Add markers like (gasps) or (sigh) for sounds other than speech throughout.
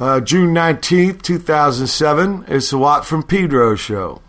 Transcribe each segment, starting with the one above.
uh, June 19th, 2007. It's the Watt from Pedro show.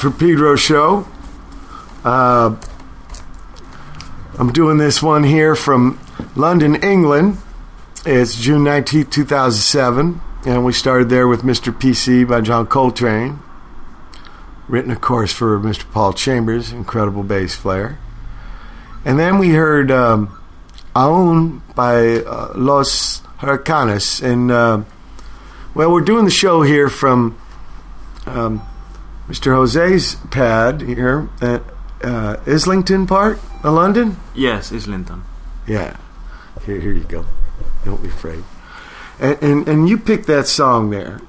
For Pedro show. Uh, I'm doing this one here from London, England. It's June 19th, 2007, and we started there with Mr. PC by John Coltrane, written, of course, for Mr. Paul Chambers, incredible bass player. And then we heard um, Aún by uh, Los Huracanes, and uh, well, we're doing the show here from. Um, Mr. Jose's pad here at uh, Islington Park, uh, London. Yes, Islington. Yeah. Here, here you go. Don't be afraid. And and, and you picked that song there.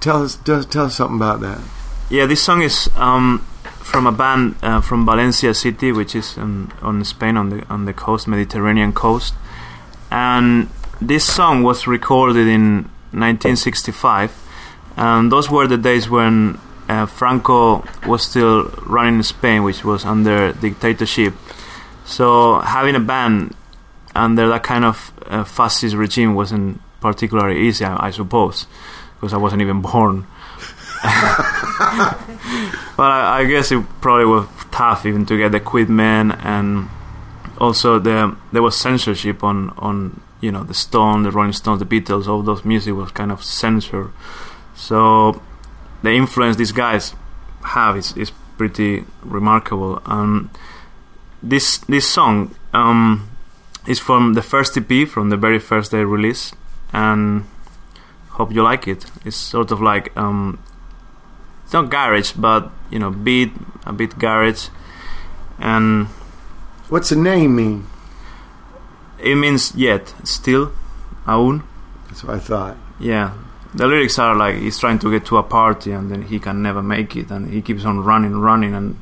Tell us, tell, tell us something about that. Yeah, this song is um, from a band uh, from Valencia City, which is um, on Spain on the on the coast, Mediterranean coast. And this song was recorded in 1965, and those were the days when uh, Franco was still running Spain, which was under dictatorship. So having a band under that kind of uh, fascist regime wasn't particularly easy, I, I suppose, because I wasn't even born. (laughs) but I, I, guess it probably was tough even to get the equipment, and also the there was censorship on on you know the Stone, the Rolling Stones, the Beatles, all those music was kind of censored. So the influence these guys have is, is pretty remarkable. Um, this this song um, is from the first EP, from the very first day release, and hope you like it. It's sort of like um, it's not garage, but you know, beat a bit garage, and what's the name mean? It means yet, still, aún. That's what I thought. Yeah, the lyrics are like he's trying to get to a party and then he can never make it and he keeps on running running and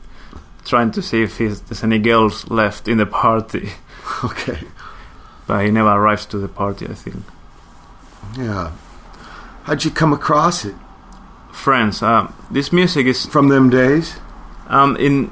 trying to see if there's any girls left in the party (laughs) okay but he never arrives to the party i think yeah how'd you come across it friends. Uh, this music is from them days. Um, in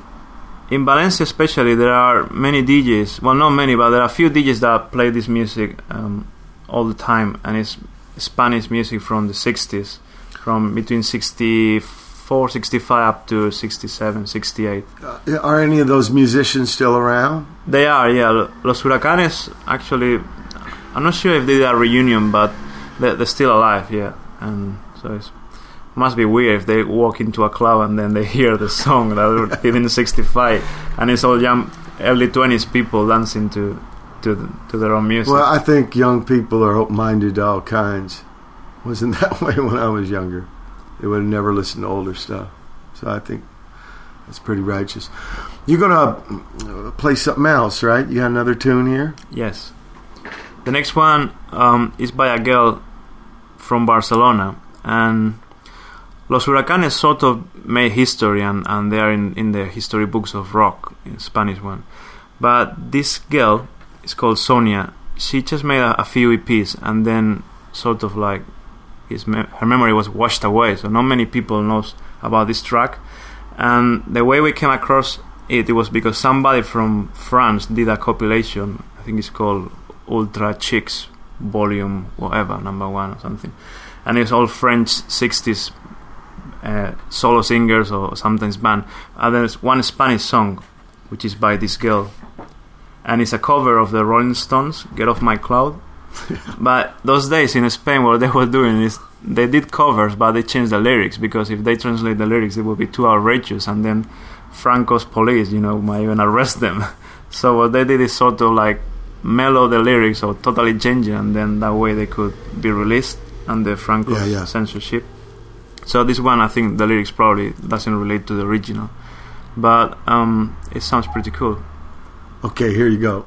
in Valencia, especially, there are many DJs. Well, not many, but there are a few DJs that play this music um, all the time, and it's Spanish music from the 60s, from between 64, 65 up to 67, 68. Uh, are any of those musicians still around? They are, yeah. Los Huracanes, actually, I'm not sure if they did a reunion, but they're, they're still alive, yeah. And so it's must be weird if they walk into a club and then they (laughs) hear the song that did in '65, and it's all young, early 20s people dancing to to to their own music. Well, I think young people are open-minded to all kinds. Wasn't (laughs) that way when I was younger? They would have never listened to older stuff. So I think that's pretty righteous. You're gonna play something else, right? You got another tune here? Yes. The next one um, is by a girl from Barcelona, and Los Huracanes sort of made history and, and they are in, in the history books of rock, in Spanish one. But this girl is called Sonia. She just made a, a few EPs and then sort of like his me- her memory was washed away. So not many people knows about this track. And the way we came across it, it was because somebody from France did a compilation. I think it's called Ultra Chicks Volume whatever number one or something. And it's all French 60s uh, solo singers or sometimes band. And there's one Spanish song, which is by this girl, and it's a cover of the Rolling Stones, "Get Off My Cloud." (laughs) but those days in Spain, what they were doing is they did covers, but they changed the lyrics because if they translate the lyrics, it would be too outrageous, and then Franco's police, you know, might even arrest them. (laughs) so what they did is sort of like mellow the lyrics or totally change it, and then that way they could be released under Franco's yeah, yeah. censorship. So this one, I think the lyrics probably doesn't relate to the original, but um, it sounds pretty cool. Okay, here you go.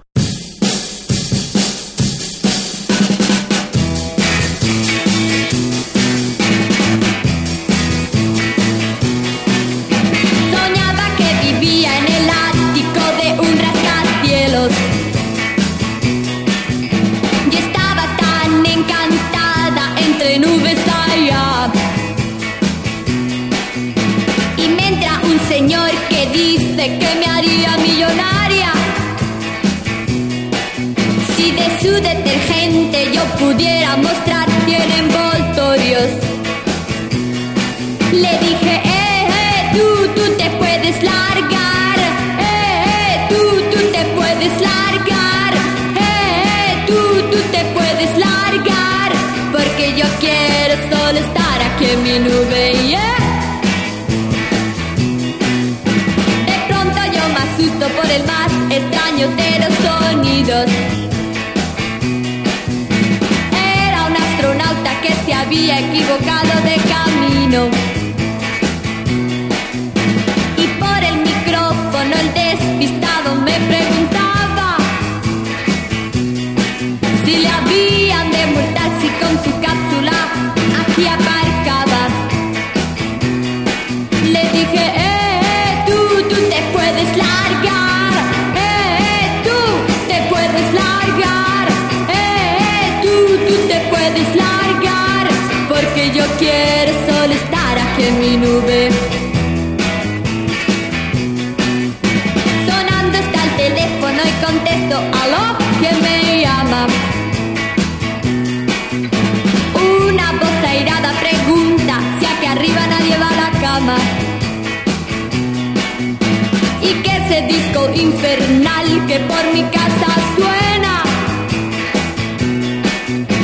Infernal que por mi casa suena.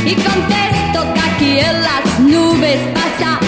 Y contesto que aquí en las nubes pasa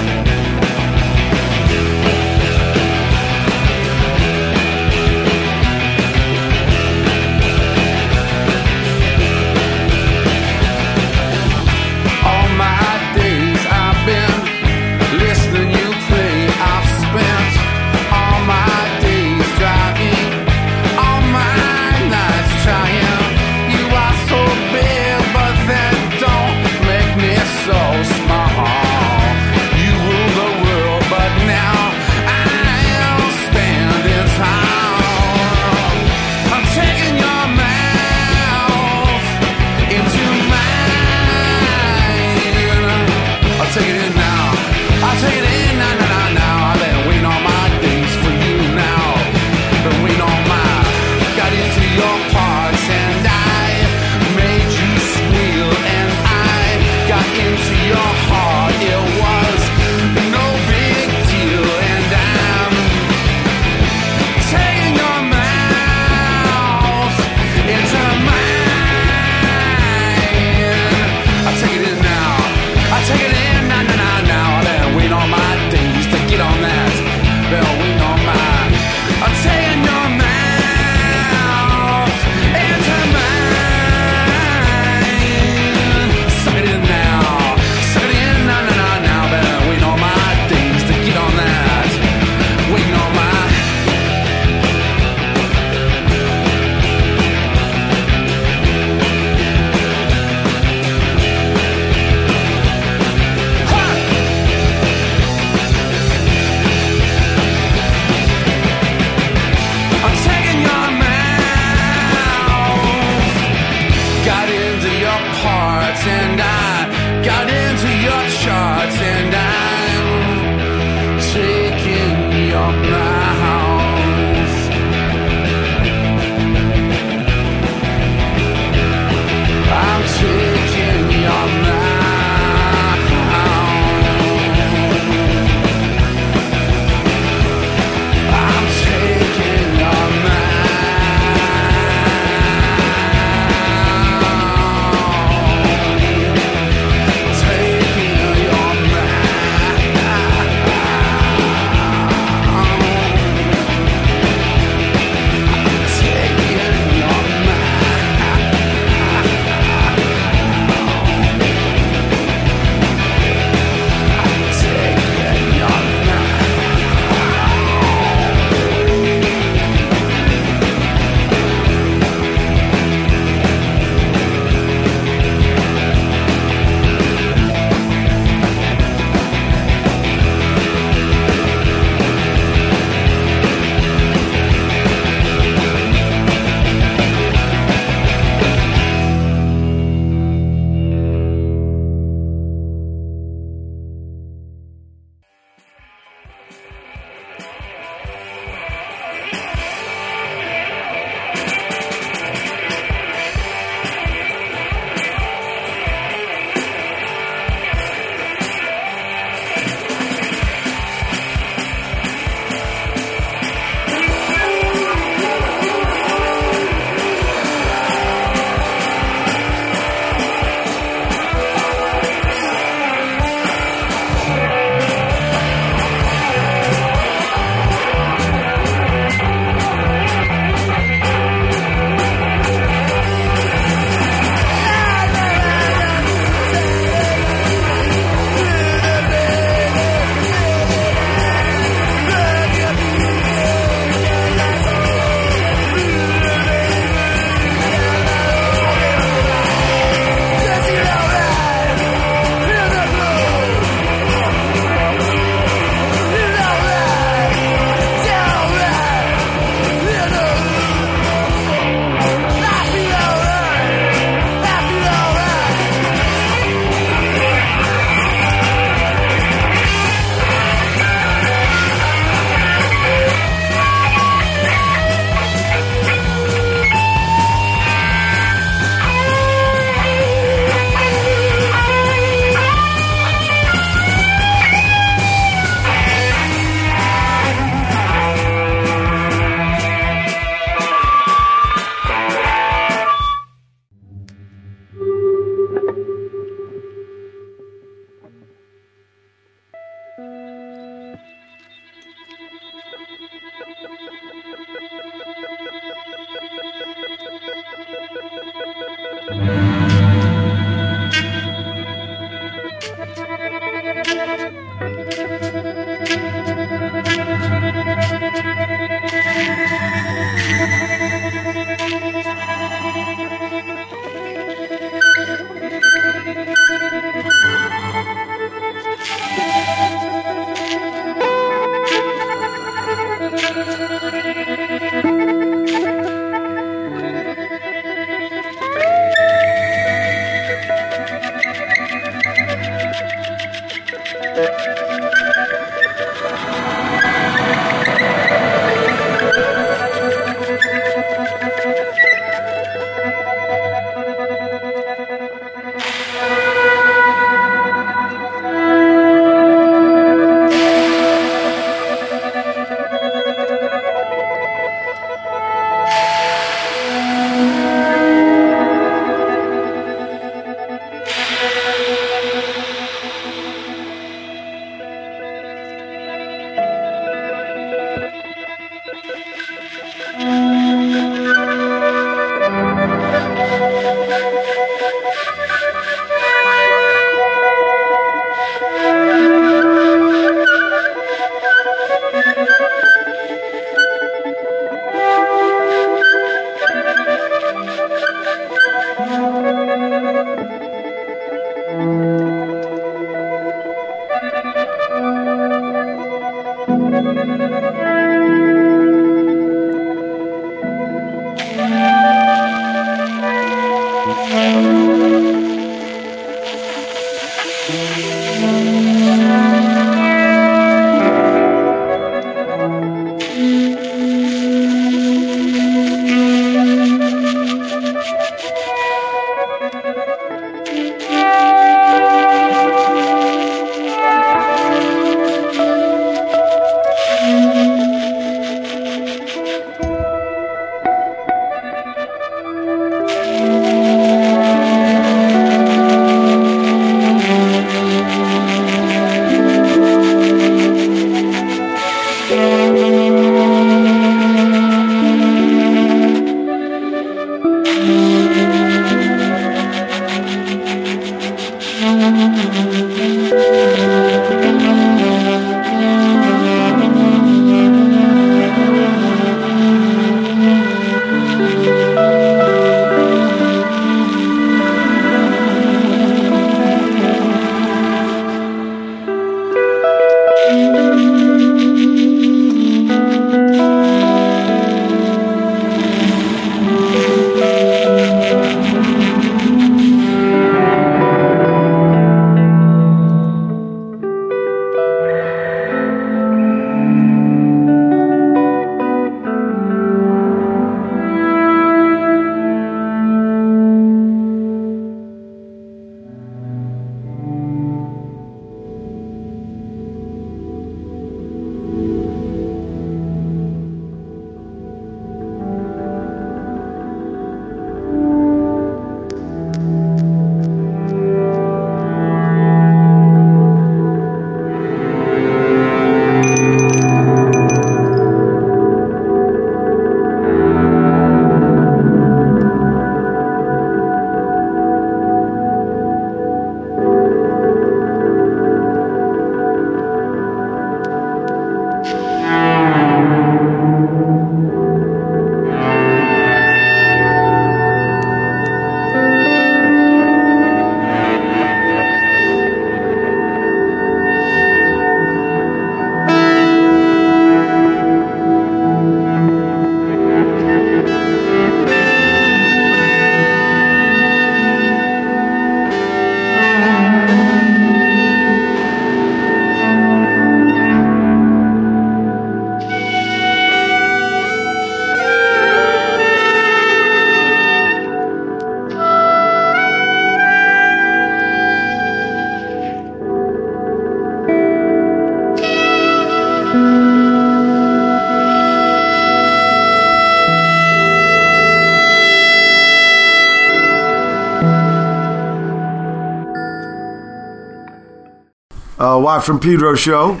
from Pedro show.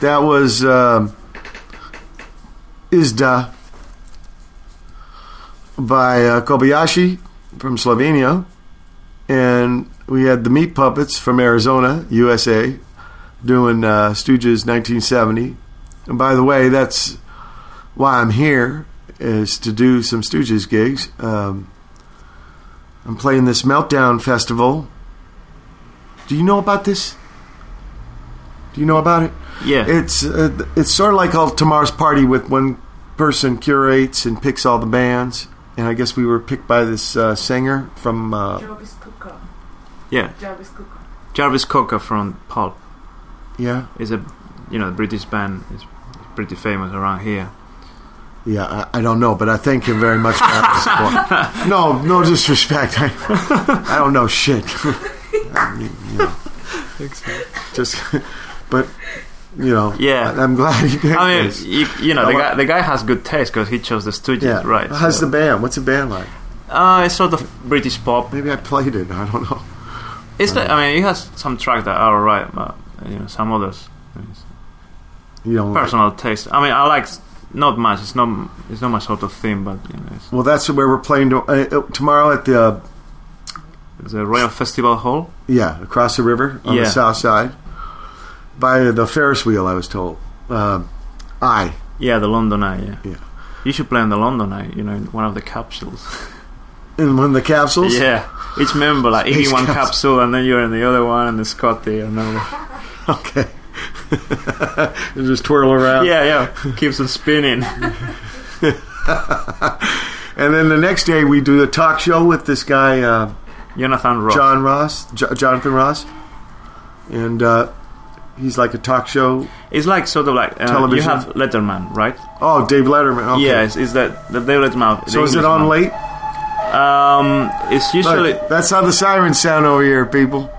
That was uh, Izdiah by uh, Kobayashi from Slovenia. And we had the Meat Puppets from Arizona, USA, doing uh, Stooges 1970. And by the way, that's why I'm here, is to do some Stooges gigs. Um, I'm playing this Meltdown Festival. Do you know about this? Do you know about it? Yeah. It's uh, it's sort of like all tomorrow's party with one person curates and picks all the bands. And I guess we were picked by this uh, singer from uh, Jarvis Cocker. yeah. Jarvis Cocker. Jarvis Cocker from Pulp yeah is a you know British band. is pretty famous around here. yeah I, I don't know, but I thank him very much for that (laughs) support. No, no disrespect. I, I don't know shit. (laughs) I mean, you know, just but you know Yeah. I, am glad he picked I mean, you, you know, the guy the guy has good taste because he chose the Stooges, Yeah, right? How's so- the band? What's the band like? Uh, it's sort of British pop. Maybe I played it. I don't know. It's the, I mean, he has some tracks that are alright, but you know, some others. You don't. like- Personal taste. I mean, I like not much. It's not. It's not my sort of thing, but you know, it's, Well, that's where we're playing to, uh, uh, tomorrow at the uh, the Royal Festival Hall. Yeah, across the river on Yeah. the south side, by the Ferris wheel. I was told. Um I Yeah, the London Eye. Yeah. Yeah. You should play on the London Eye. You know, in one of the capsules. (laughs) in one of the capsules. yeah. Each member like Each eating one capsule. capsule, and then you're in the other one, and the Scotty, and then (laughs) Okay. (laughs) and just twirl around. yeah, yeah, keeps on spinning. And then the next day we do a talk show with this guy uh, Jonathan Ross. John Ross, Jo- Jonathan Ross, and uh, he's like a talk show. It's like sort of like uh, you have Letterman, right? Oh, Dave Letterman. Okay. Yeah, it's, it's that the David Letterman. the So is it on man. late? Um, it's usually Look, that's how the sirens sound over here, people.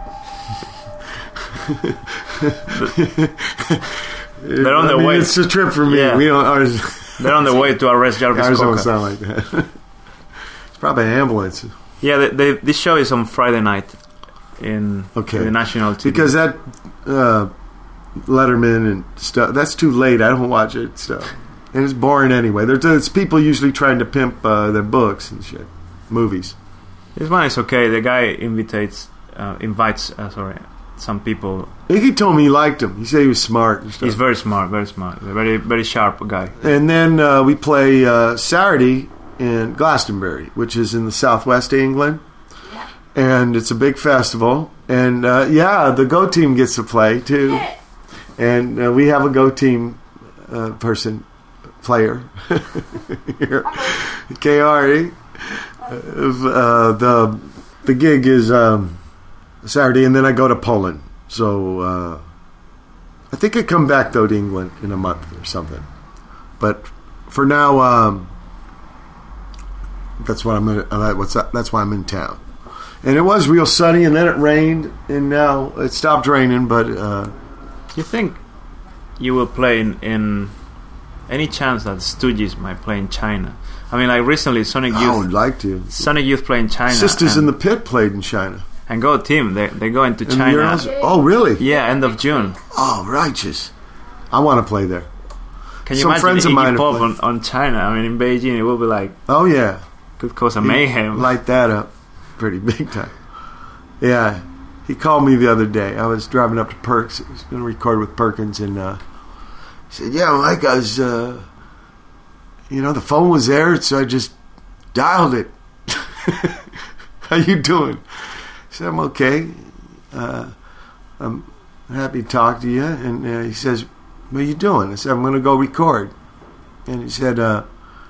They're on I their mean, way. It's a trip for me. Yeah. We don't. Ours, they're on the way to arrest Jarvis ours don't sound like that. it's probably an ambulance Yeah, they, they, this show is on Friday night in Okay. in the national TV. because that uh, Letterman and stuff. That's too late. I don't watch it stuff, and it's boring anyway. There's it's people usually trying to pimp uh, their books and shit, movies. this one is okay. The guy invites uh, invites uh, sorry some people. He told me he liked him. He said he was smart and stuff. He's very smart, very smart, very very sharp guy. And then uh, we play uh, Saturday in Glastonbury, which is in the southwest of England. And it's a big festival. And uh, yeah, the Go team gets to play too. And uh, we have a Go team uh, person, player (laughs) here, KRE. Uh, the the gig is um, Saturday, and then I go to Poland. So uh, I think I come back though to England in a month or something. But for now, um, that's what I'm. Gonna, uh, what's that? That's why I'm in town. And it was real sunny, and then it rained, and now it stopped raining. But uh, You think you will play in, in any chance that Stooges might play in China? I mean, like recently, Sonic Youth. I would like to. Sonic Youth play in China. Sisters in the Pit played in China. and Go Team. They they go into In China. Oh, really? Yeah, end of June. Oh, righteous. I want to play there. Can you Some imagine friends of mine Pop on, on China? I mean, in Beijing, it will be like Oh, yeah. could cause a mayhem. Light that up pretty big time. Yeah. He called me the other day. I was driving up to Perks. I was going to record with Perkins, and uh, he said, "Yeah, Mike, I was, uh, you know, the phone was there, so I just dialed it. (laughs) How you doing?" I said, "I'm okay. Uh, I'm happy to talk to you." And uh, he says, "What are you doing?" I said, "I'm going to go record." And he said, uh,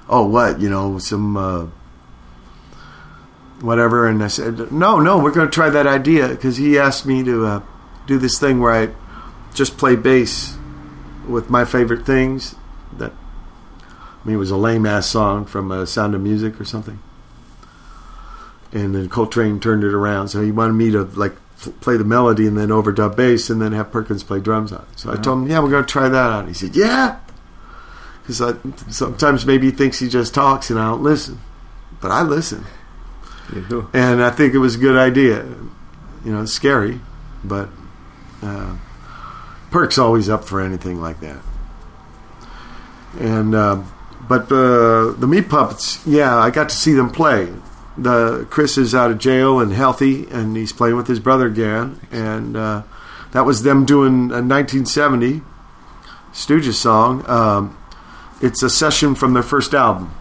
"Oh, what? You know, some." Whatever. And I said, no, no, we're going to try that idea because he asked me to uh, do this thing where I just play bass with my favorite things. That I mean, it was a lame ass song from uh, Sound of Music or something. And then Coltrane turned it around, so he wanted me to like play the melody and then overdub bass and then have Perkins play drums on it. So I told him, yeah, we're going to try that out. He said, yeah, because sometimes maybe he thinks he just talks and I don't listen, but I listen and I think it was a good idea. You know, it's scary, but uh, Perk's always up for anything like that. And uh, but uh, the Meat Puppets, yeah, I got to see them play. The Cris is out of jail and healthy, and he's playing with his brother again, and uh, that was them doing a 1970 Stooges song. Um, it's a session from their first album.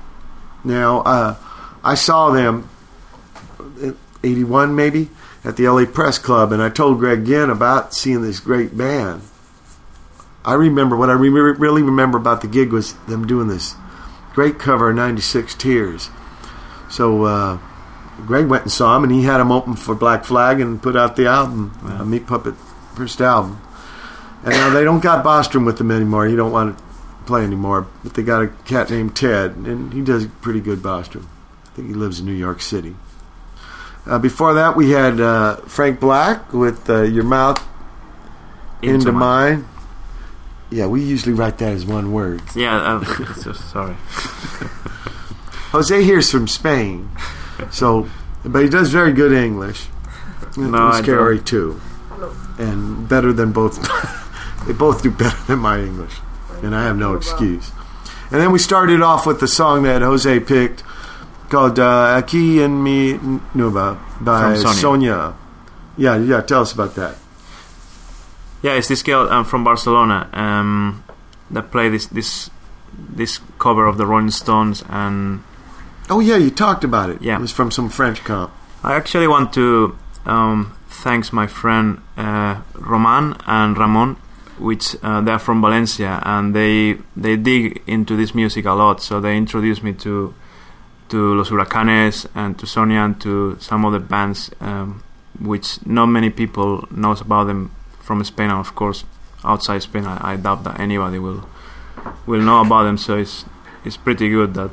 Now, uh, I saw them 81 maybe at the LA Press Club, and I told Greg Ginn about seeing this great band. I remember what I re- really remember about the gig was them doing this great cover of 96 Tears. So uh, Greg went and saw him, and he had him open for Black Flag and put out the album, uh, Meat Puppet first album. And now they don't got Bostrom with them anymore. He don't want to play anymore, but they got a cat named Ted, and he does pretty good Bostrom. I think he lives in New York City. Uh, before that, we had uh, Frank Black with uh, Your Mouth Into, my- Mine. Yeah, we usually write that as one word. Yeah, uh, (laughs) it's just- sorry. (laughs) Jose here's from Spain, so but he does very good English. No, I Scary don't. too, and better than both. (laughs) they both do better than my English, and I have no excuse. And then we started off with the song that Jose picked, called uh, Aquí en mi nube by Sonia. Sonia. Yeah, yeah. Tell us about that. Yeah, it's this girl um, from Barcelona um, that played this this this cover of the Rolling Stones, and Oh yeah, you talked about it. Yeah. it was from some French comp. I actually want to um, thanks my friend uh, Roman and Ramon, which uh, they're from Valencia, and they they dig into this music a lot. So they introduced me to to Los Huracanes and to Sonia and to some other bands, um, which not many people knows about them from Spain, and of course outside Spain, I, I doubt that anybody will will know about them. So it's it's pretty good that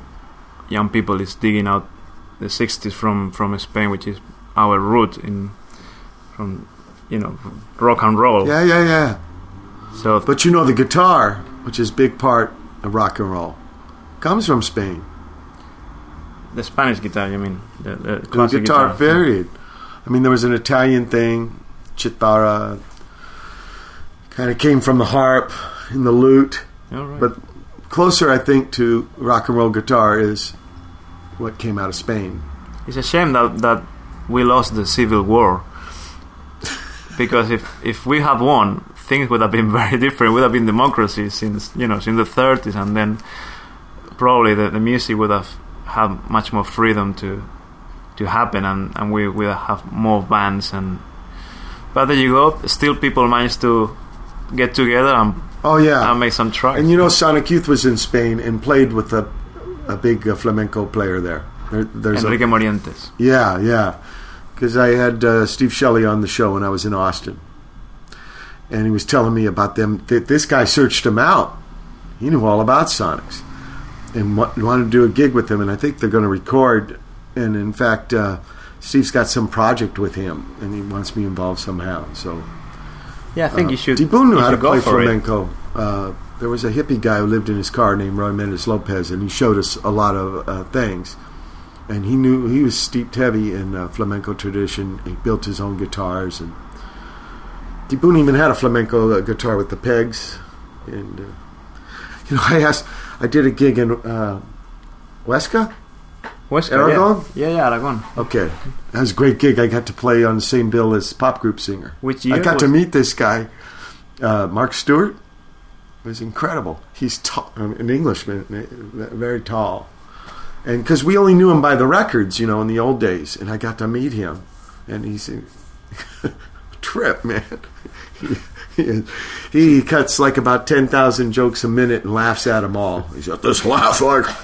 young people is digging out the 60s from from Spain, which is our root in from you know rock and roll. Yeah, yeah, yeah. So But you know the guitar, which is big part of rock and roll, comes from Spain. The Spanish guitar, you mean the, the The guitar, guitar? varied. I mean, there was an Italian thing, chitara, kind of came from the harp and the lute. All right. But closer, I think, to rock and roll guitar is what came out of Spain. It's a shame that that we lost the civil war because if if we had won, things would have been (laughs) very different. It would have been democracy since you know since the 30s, and then probably the, the music would have had much more freedom to to happen, and and we would have more bands and. But there you go. Still, people manage to get together and, Oh yeah, and make some tracks. and you know Sonic Youth was in Spain and played with a a big uh, flamenco player there. there there's a, Enrique Morientes. Yeah, yeah. Because I had uh, Steve Shelley on the show when I was in Austin, and he was telling me about them. Th- this guy searched him out. He knew all about Sonics, and wa- wanted to do a gig with him. And I think they're going to record. And in fact, uh, Steve's got some project with him, and he wants me involved somehow. So Yeah, I think uh, you should. D. Boon knew how to play flamenco. Uh, there was a hippie guy who lived in his car named Roy Mendes Lopez, and he showed us a lot of uh, things. And he knew he was steeped heavy in uh, flamenco tradition. He built his own guitars, and D. Boon even had a flamenco uh, guitar with the pegs. And uh, you know, (laughs) I asked, I did a gig in uh, Huesca. Huesca, Aragon? Yeah. yeah, yeah, Aragon. Okay, that was a great gig. I got to play on the same bill as pop group singer. Which you I year got to meet this guy, uh, Mark Stewart. It was incredible. He's tall, an Englishman, very tall, and because we only knew him by the records, you know, in the old days, and I got to meet him, and he's (laughs) a trip, man. (laughs) (laughs) He, cuts like about ten thousand jokes a minute and laughs at them all. He's got this laugh like. (laughs)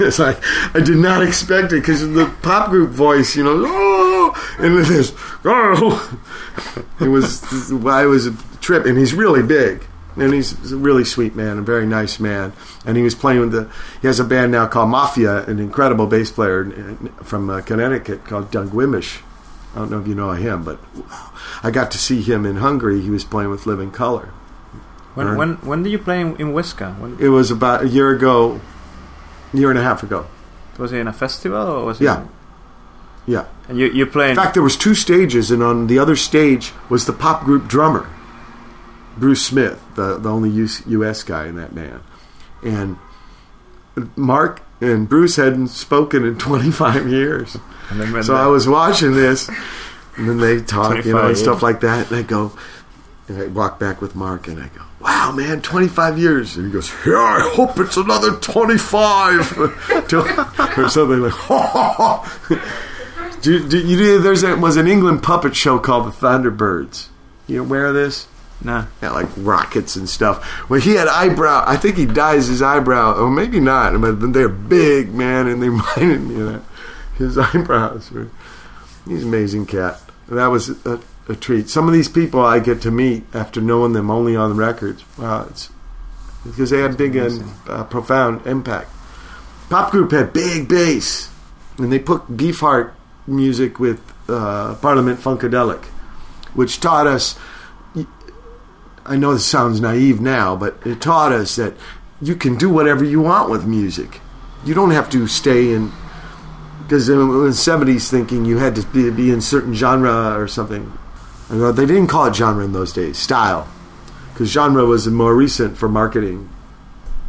it's like I did not expect it because the pop group voice, you know, oh, and then this, oh, it was I was a trip, and he's really big, and he's a really sweet man, a very nice man, and he was playing with the. He has a band now called Maffia, an incredible bass player from uh, Connecticut called Doug Wimbish. I don't know if you know him, but I got to see him in Hungary. He was playing with Living Colour. When when when did you play in, in Huesca? When, It was about a year ago, year and a half ago. was it in a festival or was it? Yeah. Yeah. And you you playing? In fact, there was two stages, and on the other stage was the pop group drummer, Bruce Smith, the the only US, U.S. guy in that band, and Mark and Bruce hadn't spoken in (laughs) 25 years. and then when So I was watching this, and then they talk, you know, and stuff like that. And I go, and I walk back with Mark, and I go, "Wow, man, 25 years." And he goes, "Yeah, I hope it's another 25," (laughs) or something like. do, (laughs) do, you there's a, was an England puppet show called the Thunderbirds. You aware of this? No. Yeah, like rockets and stuff. Well, he had eyebrow. I think he dyes his eyebrow, or maybe not. But they're big, man, and they (laughs) reminded me of that. His (laughs) eyebrows were. He's an amazing cat. That was a, a treat. Some of these people I get to meet after knowing them only on the records. Wow, it's because they had big and uh, profound impact. Pop group had big bass, and they put Beefheart music with uh, Parliament Funkadelic, which taught us. I know this sounds naive now, but it taught us that you can do whatever you want with music. You don't have to stay in because in the seventies thinking you had to be, be in certain genre or something. I know they didn't call it genre in those days, style, because genre was more recent for marketing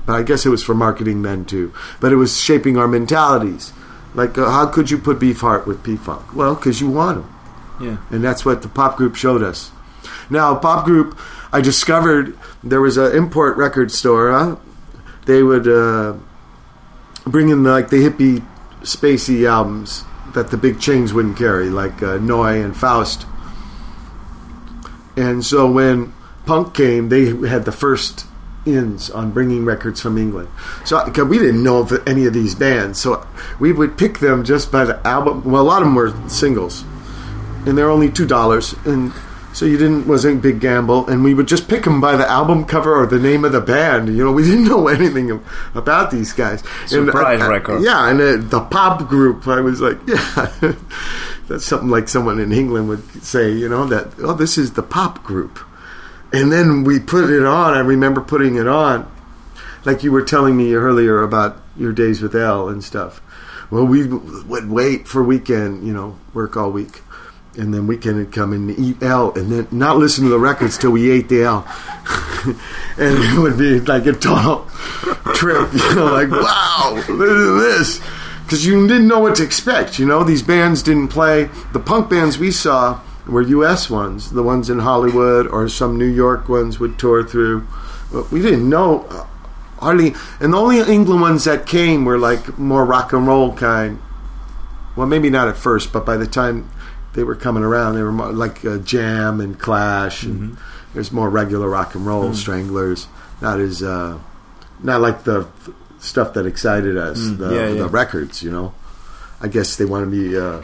but I guess it was for marketing then too. But it was shaping our mentalities. Like, uh, how could you put Beefheart with P Funk? Well, because you want them. Yeah. And that's what the pop group showed us. Now, pop group, I discovered there was an import record store. Huh? They would uh, bring in like the hippie, spacey albums that the big chains wouldn't carry, like uh, Neu! and Faust. And so when punk came, they had the first ins on bringing records from England. So we didn't know of any of these bands, so we would pick them just by the album. Well, a lot of them were singles, and they're only two dollars, and so you didn't wasn't big gamble. And we would just pick them by the album cover or the name of the band. You know, we (laughs) didn't know anything about these guys. And, Surprise uh, uh, record. Yeah, and uh, the pop group, I was like, (laughs) yeah. That's something like someone in England would say, you know, that, oh, this is the pop group. And then we put it on. I remember putting it on, like you were telling me earlier about your days with L and stuff. Well, we would wait for weekend, you know, work all week, and then we can come and eat L, and then not listen to the records till we ate the L, (laughs) and it would be like a total trip, you know, like wow, listen to this, because you didn't know what to expect. You know, these bands didn't play. The punk bands we saw were U.S. ones, the ones in Hollywood or some New York ones would tour through. But we didn't know uh, hardly, and the only England ones that came were like more rock and roll kind. Well, maybe not at first, but by the time they were coming around, they were more like uh, Jam and Clash, and there's more regular rock and roll, Stranglers, not as uh, not like the f- stuff that excited us, the, yeah, the yeah. records. You know, I guess they want to be uh,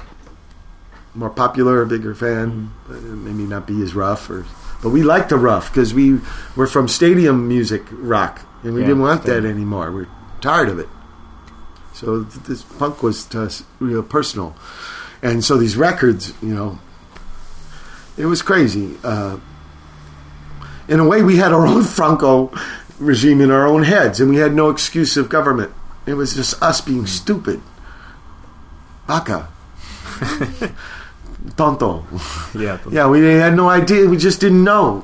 more popular, a bigger fan, but maybe not be as rough. Or, but we like the rough because we were from stadium music rock, and we Yeah, didn't want that anymore. We're tired of it. So th- this punk was to us real personal, and so these records, you know, it was crazy. Uh, in a way, we had our own (laughs) Franco regime in our own heads, and we had no excuse of government. It was just us being stupid. Baka. (laughs) Tonto. Yeah. Yeah, we had no idea. We just didn't know.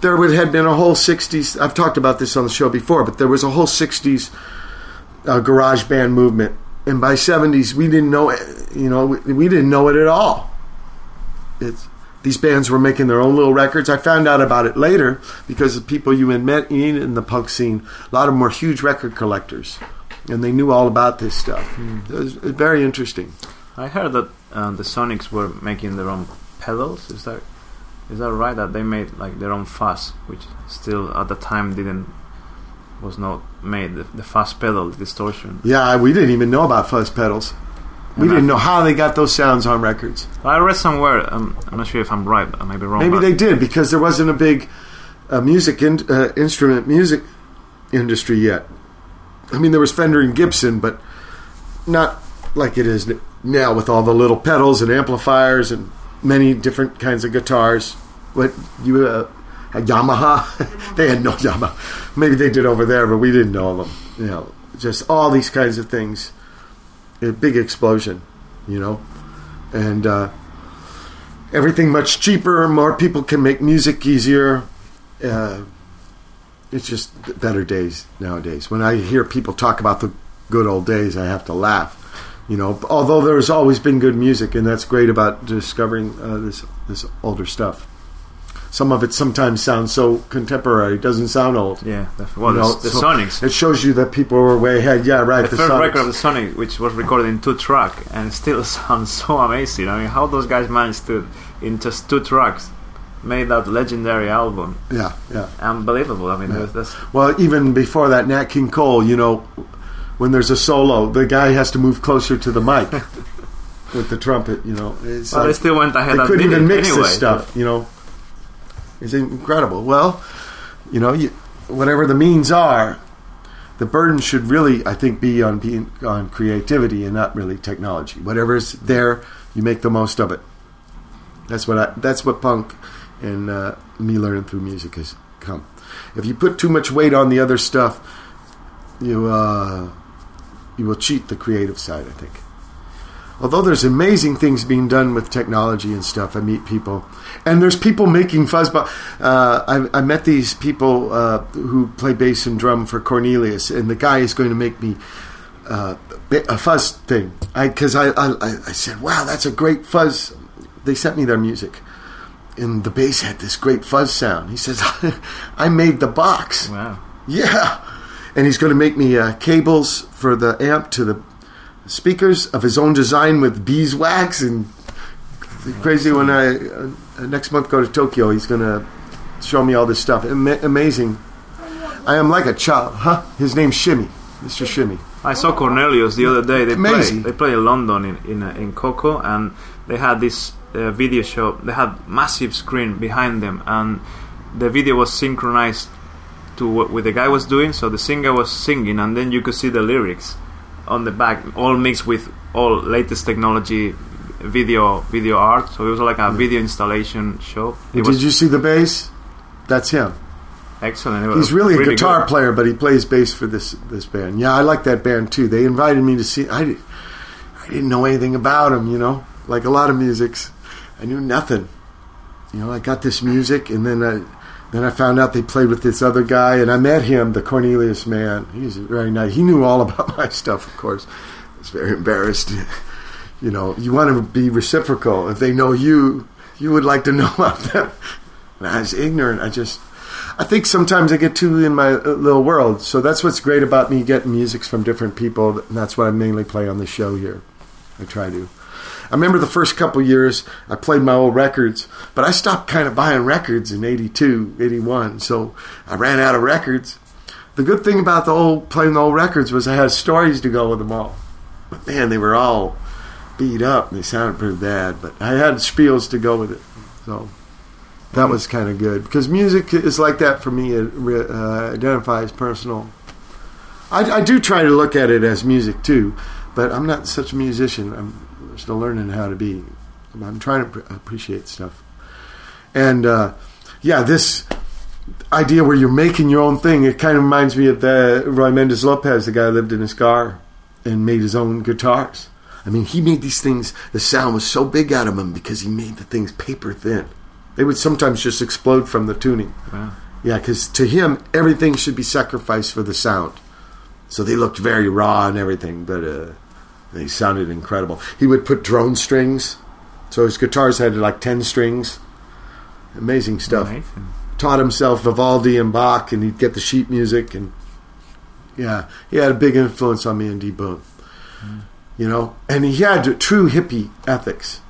There would had been a whole '60s. I've talked about this on the show before, but there was a whole '60s uh, garage band movement, and by '70s we didn't know. it- You know, we, we didn't know it at all. It's these bands were making their own little records. I found out about it later because the people you had met in, in the punk scene, a lot of them were huge record collectors, and they knew all about this stuff. It was very interesting. I heard that uh, the Sonics were making their own pedals. Is that is that right? That they made like their own fuzz, which still at the time didn't was not made. The, the fuzz pedal distortion. Yeah, we didn't even know about fuzz pedals. We And didn't know how they got those sounds on records. I read somewhere. Um, I'm not sure if I'm right. I may be wrong. Maybe they did because there wasn't a big uh, music in, uh, instrument music industry yet. I mean, there was Fender and Gibson, but not like it is now with all the little pedals and amplifiers and many different kinds of guitars. What you uh, a Yamaha? (laughs) they had no Yamaha. Maybe they did over there, but we didn't know them. You know, just all these kinds of things. A big explosion, you know, and. Uh, everything much cheaper. More people can make music easier. Uh, it's just better days nowadays. When I hear people talk about the good old days, I have to laugh. You know, although there's always been good music, and that's great about discovering uh, this this older stuff. Some of it sometimes sounds so contemporary; it doesn't sound old. Yeah. Well, You know, the, the so Sonics. It shows you that people were way ahead. Yeah, right. the, The, first Sonics. record of the Sonic, which was recorded in two track, and still (laughs) sounds so amazing. I mean, how those guys managed to, in just two tracks, made that legendary album. yeah, yeah. Unbelievable. I mean, Yeah. that's, Well, even before that, Nat King Cole, you know, when there's a solo, the guy has to move closer to the mic (laughs) with the trumpet. You know, it's well, they still went ahead. they couldn't even mix anyway, this stuff. You know, it's incredible. Well, you know, you, whatever the means are, the burden should really, I think, be on being on creativity and not really technology. Whatever's there, you make the most of it. That's what I. That's what punk and uh, me learning through music has come. If you put too much weight on the other stuff, you uh, you will cheat the creative side. I think. Although there's amazing things being done with technology and stuff, I meet people, and there's people making fuzzball. Uh, I, I met these people uh, who play bass and drum for Cornelius, and the guy is going to make me uh, a fuzz thing. I because I, I I said, wow, that's a great fuzz. They sent me their music, and the bass had this great fuzz sound. He says, (laughs) I made the box. Wow. Yeah. And he's going to make me uh, cables for the amp to the speakers of his own design with beeswax and crazy. When I uh, next month go to Tokyo, he's going to show me all this stuff. Ama- amazing. I am like a child, huh? His name's Shimmy, Mr. Shimmy. I saw Cornelius the other day. They play Amazing. they play in London in in, uh, in KOKO, and they had this uh, video show. They had massive screen behind them, and the video was synchronized to what, what the guy was doing. So the singer was singing, and then you could see the lyrics on the back, all mixed with all latest technology, video video art. So it was like a video installation show. It Did you see the bass? That's him. excellent. He's really a guitar good. player, but he plays bass for this this band. Yeah, I like that band too. They invited me to see. I, did, I didn't know anything about him, you know, like a lot of musics. I knew nothing. You know, I got this music, and then I, then I found out they played with this other guy, and I met him, the Cornelius man. He's very nice. He knew all (laughs) about my stuff, of course. I was very embarrassed. (laughs) You know, you want to be reciprocal. If they know you, you would like to (laughs) know about them. And I was ignorant. I just, I think sometimes I get too in my uh, little world. So that's what's great about me getting musics from different people. And that's what I mainly play on the show here. I try to. I remember the first couple years I played my old records, but I stopped kind of buying records in 82, 81. So I ran out of records. The good thing about the old playing the old records was I had stories to go with them all. But man, they were all beat up. and They sounded pretty bad, but I had spiels to go with it. So that was kind of good because music is like that for me. It uh, identifies personal. I, I do try to look at it as music too, but I'm not such a musician. I'm still learning how to be. I'm trying to appreciate stuff. And uh, yeah, this idea where you're making your own thing, it kind of reminds me of the Roy Mendez Lopez, the guy who lived in his car and made his own guitars. I mean, he made these things, the sound was so big out of them because he made the things paper thin. They would sometimes just explode from the tuning. Wow. Yeah, because to him, everything should be sacrificed for the sound. So they looked very raw and everything, but uh, they sounded incredible. He would put drone strings, so his guitars had like 10 strings. Amazing stuff. Amazing. Taught himself Vivaldi and Bach, and he'd get the sheet music. And yeah, he had a big influence on me and D. Boon. You know, and he had true hippie ethics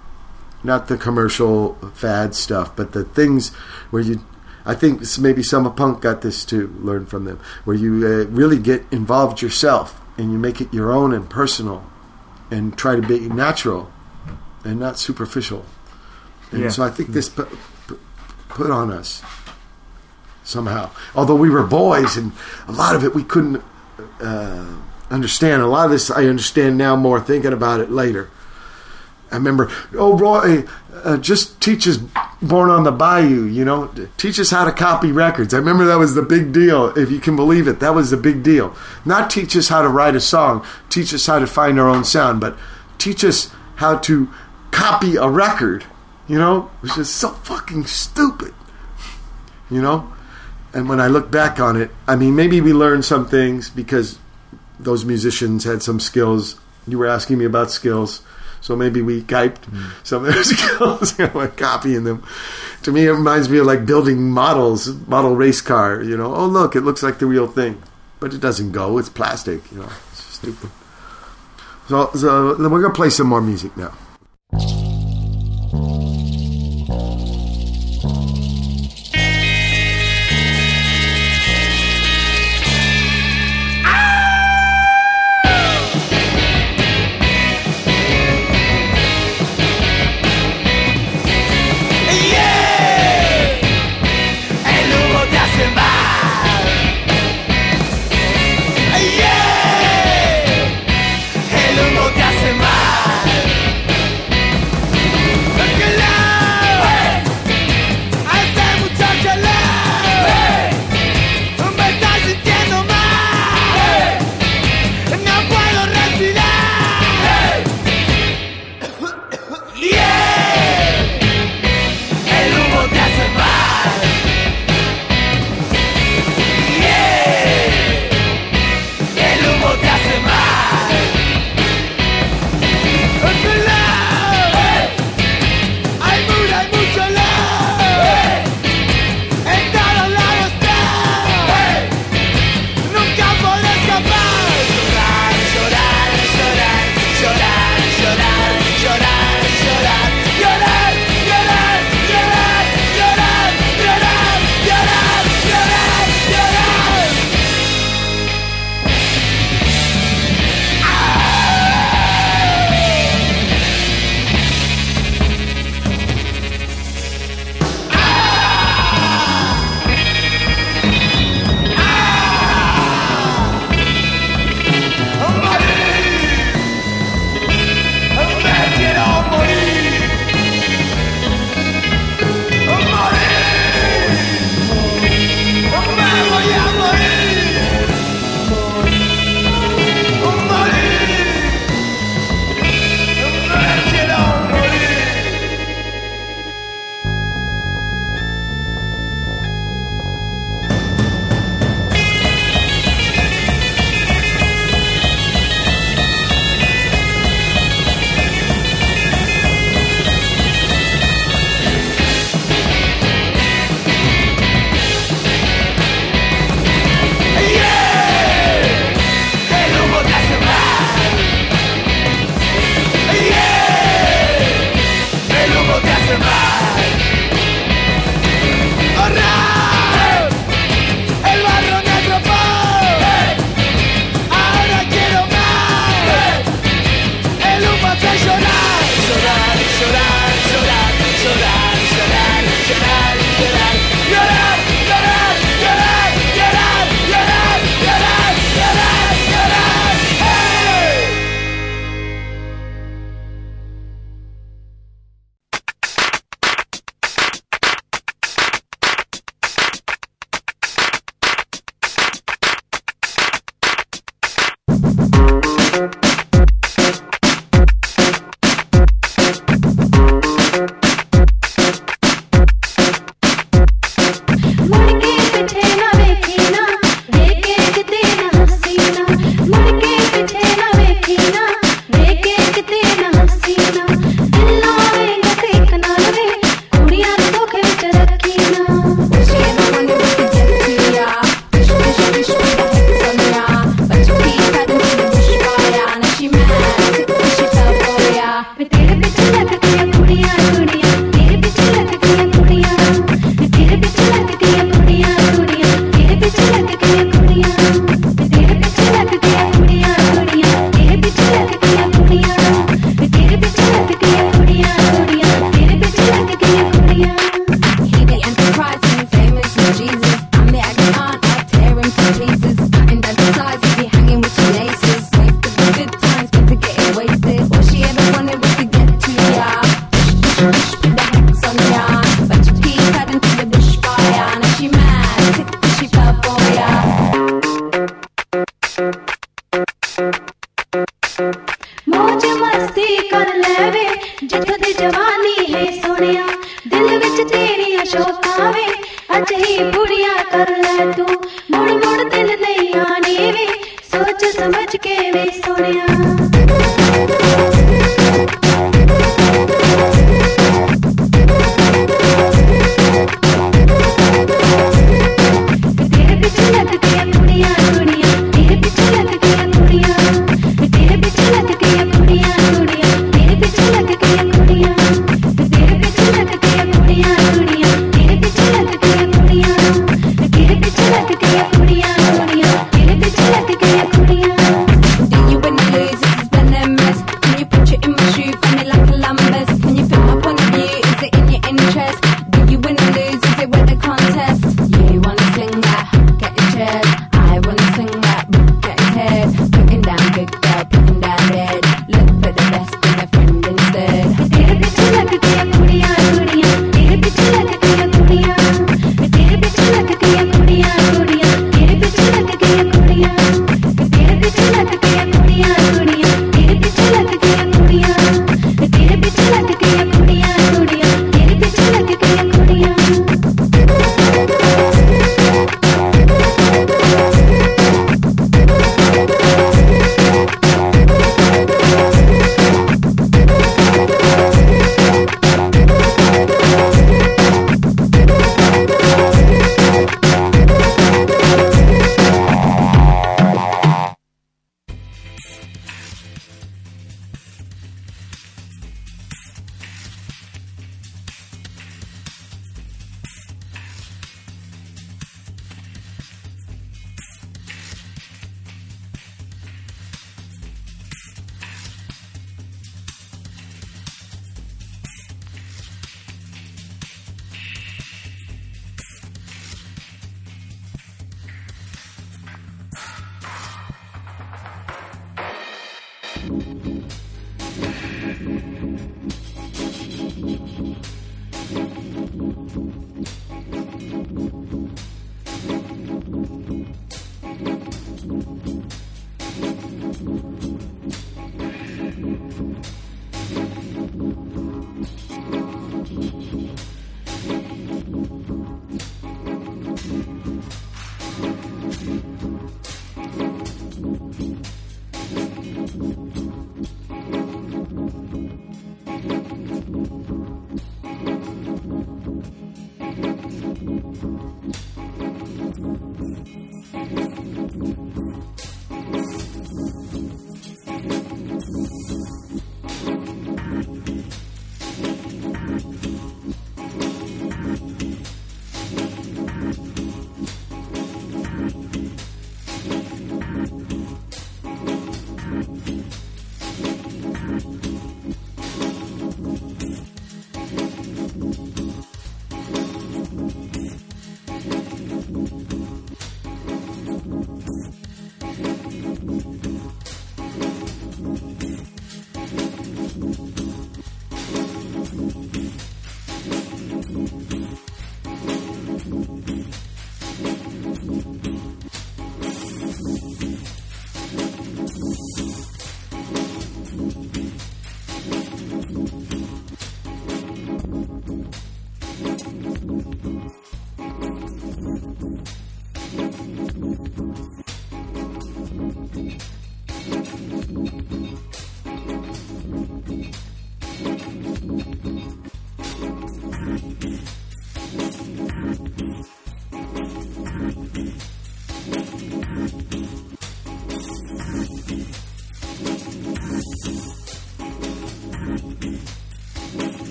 not the commercial fad stuff, but the things where you. I think maybe some of punk got this too. Learn from them, where you uh, really get involved yourself and you make it your own and personal, and try to be natural, and not superficial. And Yeah. so I think this put, put- put on us somehow. Although we were boys, and a lot of it we couldn't uh, understand. A lot of this I understand now more thinking about it later. I remember, oh, Roy, uh, just teach us Born on the Bayou, you know, teach us how to copy records. I remember that was the big deal, if you can believe it. That was the big deal. Not teach us how to write a song, teach us how to find our own sound, but teach us how to copy a record, you know, which is so fucking stupid, you know? And when I look back on it, I mean, maybe we learned some things because those musicians had some skills. You were asking me about skills. So maybe we typed hmm. some of those skills, know, by copying them. To me, it reminds me of like building models, model race car. You know, oh look, it looks like the real thing, but it doesn't go. It's plastic. You know, it's stupid. So, so we're gonna play some more music now.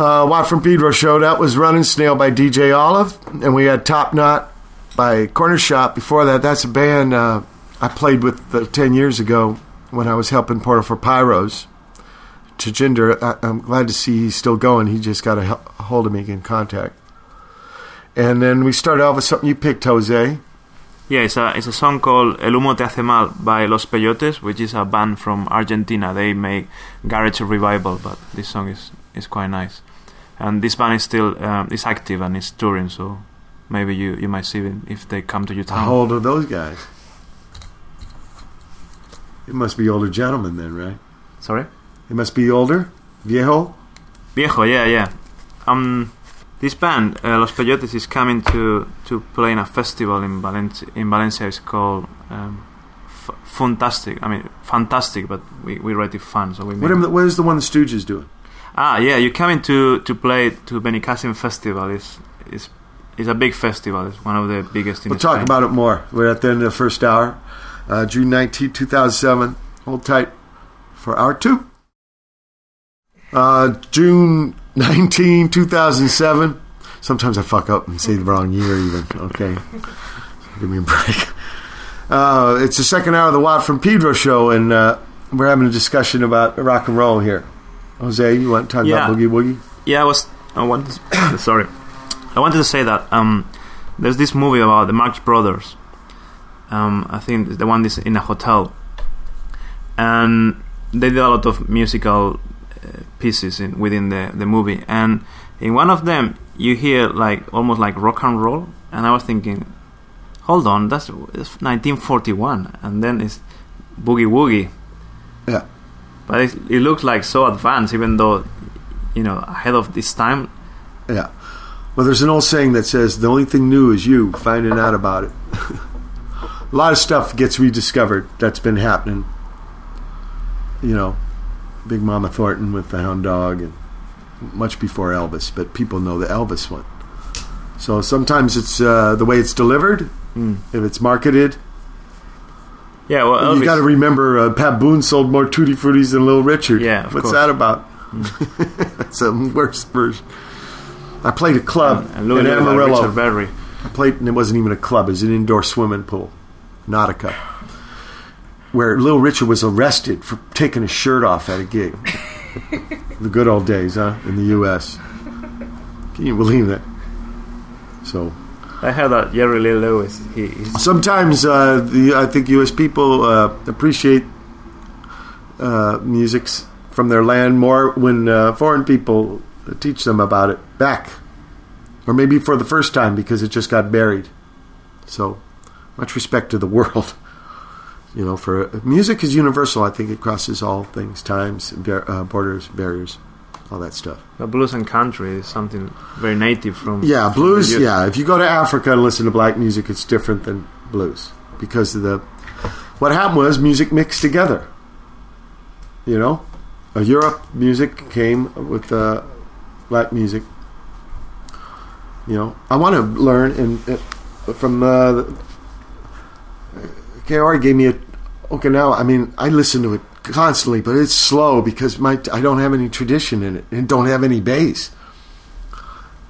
Uh, from Pedro show. That was Running Snail by DJ Olive, and we had Topknot by Cornershop. Before that, that's a band uh, I played with uh, ten years ago when I was helping Porno for Pyros. Tjinder, I, I'm glad to see he's still going. He just got a, a hold of me, in contact. And then we started off with something you picked, Jose. Yeah, it's a it's a song called El humo te hace mal by Los Peyotes, which is a band from Argentina. They make garage revival, but this song is is quite nice. And this band is still um, is active and is touring, so maybe you you might see them if they come to your town. How old are those guys? It must be older gentlemen then, right? Sorry, It must be older, viejo. Viejo, yeah, yeah. Um, this band uh, Los Peyotes is coming to to play in a festival in Valencia. In Valencia, it's called. Um, F- Fantastic. I mean, fantastic, but we, we write it fun. So we What, am, what is the one the Stooges doing? Ah, yeah, you're coming to to play to Benicassim Festival. It's is is a big festival. It's one of the biggest in We'll talk Spain. about it more. We're at the end of the first hour. Uh, June 19, 2007. Hold tight for hour two. Uh, June 19, 2007. Sometimes I fuck up and say the wrong year, even. Okay. Give me a break. Uh, it's the second hour of the Watt from Pedro show, and uh, we're having a discussion about rock and roll here. Jose, you want to talk Yeah. about Boogie Woogie? Yeah, I was. I wanted. To, (coughs) sorry, I wanted to say that um, there's this movie about the Marx Brothers. Um, I think the one is in a hotel, and they did a lot of musical uh, pieces in, within the the movie. And in one of them, you hear like almost like rock and roll, and I was thinking, hold on, that's, that's 1941, and then it's boogie woogie. But it, it looks like so advanced, even though you know ahead of this time. Yeah. Well, there's an old saying that says the only thing new is you finding out about it. (laughs) a lot of stuff gets rediscovered that's been happening. You know, Big Mama Thornton with the Hound Dog, and much before Elvis, but people know the Elvis one. So sometimes it's uh, the way it's delivered. If it's marketed, Yeah, well, you got to remember uh, Pat Boone sold more Tutti Fruities than Little Richard. Yeah, what's course. that about? (laughs) That's the worst version. I played a club in Amarillo. I played, and it wasn't even a club. It was an indoor swimming pool, Nautica, where Little Richard was arrested for taking his shirt off at a gig. (laughs) the good old days, huh? In the U.S. Can you believe that? So I heard that Jerry Lee Lewis. He, sometimes uh, the I think U.S. people uh, appreciate uh, musics from their land more when uh, foreign people teach them about it back, or maybe for the first time because it just got buried. So much respect to the (laughs) world. You know, for music is universal. I think it crosses all things, times, bar- uh, borders, barriers, all that stuff. the blues and country is something very native from Yeah, from blues. Yeah, if you go to Africa and listen to black music, it's different than blues because of the. What happened was music mixed together. You know, Europe music came with uh, black music. You know, I want to learn and uh, from uh, KR gave me a Okinawa. I mean, I listen to it constantly, but it's slow because my I don't have any tradition in it and don't have any base.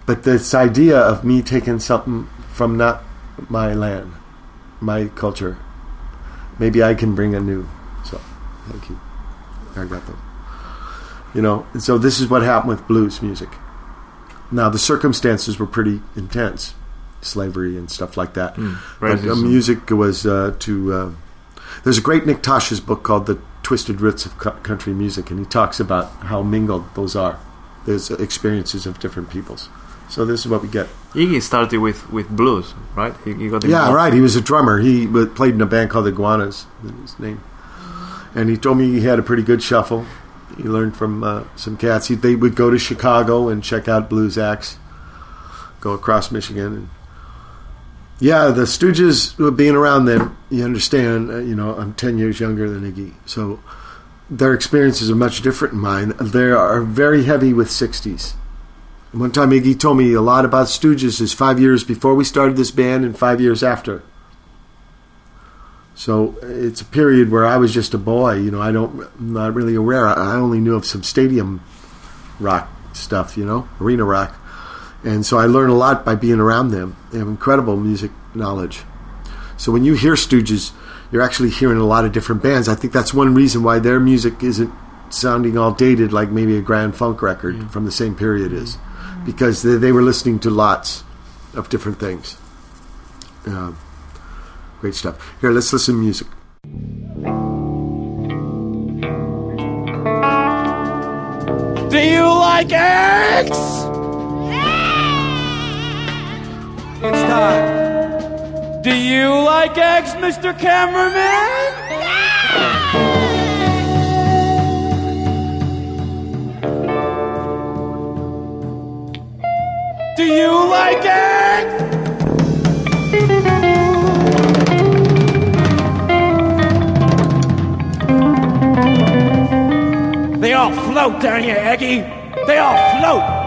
But this idea of me taking something from not my land, my culture, maybe I can bring a new. So, thank you, Arigato. You know, and so this is what happened with blues music. Now the circumstances were pretty intense, slavery and stuff like that. but uh, racism. music was uh, to. Uh, there's a great Nick Tosches' book called "The Twisted Roots of Co- Country Music," and he talks about how mingled those are. There's experiences of different peoples. So this is what we get. Iggy started with, with blues, right? He, he got Yeah, right. He was a drummer. He played in a band called the Iguanas. His name. And he told me he had a pretty good shuffle. He learned from uh, some cats. He, they would go to Chicago and check out blues acts. Go across Michigan and yeah, the Stooges being around them. You understand? Uh, you know, I'm ten years younger than Iggy, so their experiences are much different than mine. They are very heavy with '60s. One time, Iggy told me a lot about Stooges is five years before we started this band and five years after. So it's a period where I was just a boy. You know, I don't, I'm not really aware. I only knew of some stadium rock stuff, you know, arena rock. And so I learned a lot by being around them. They have incredible music knowledge. So when you hear Stooges, you're actually hearing a lot of different bands. I think that's one reason why their music isn't sounding all dated like maybe a Grand Funk record from the same period is, because they, they were listening to lots of different things. Um, great stuff. Here, let's listen to music. Do you like eggs? It's time. Do you like eggs, Mr. Cameraman? Do you like eggs? They all float down here, Eggy. They all float.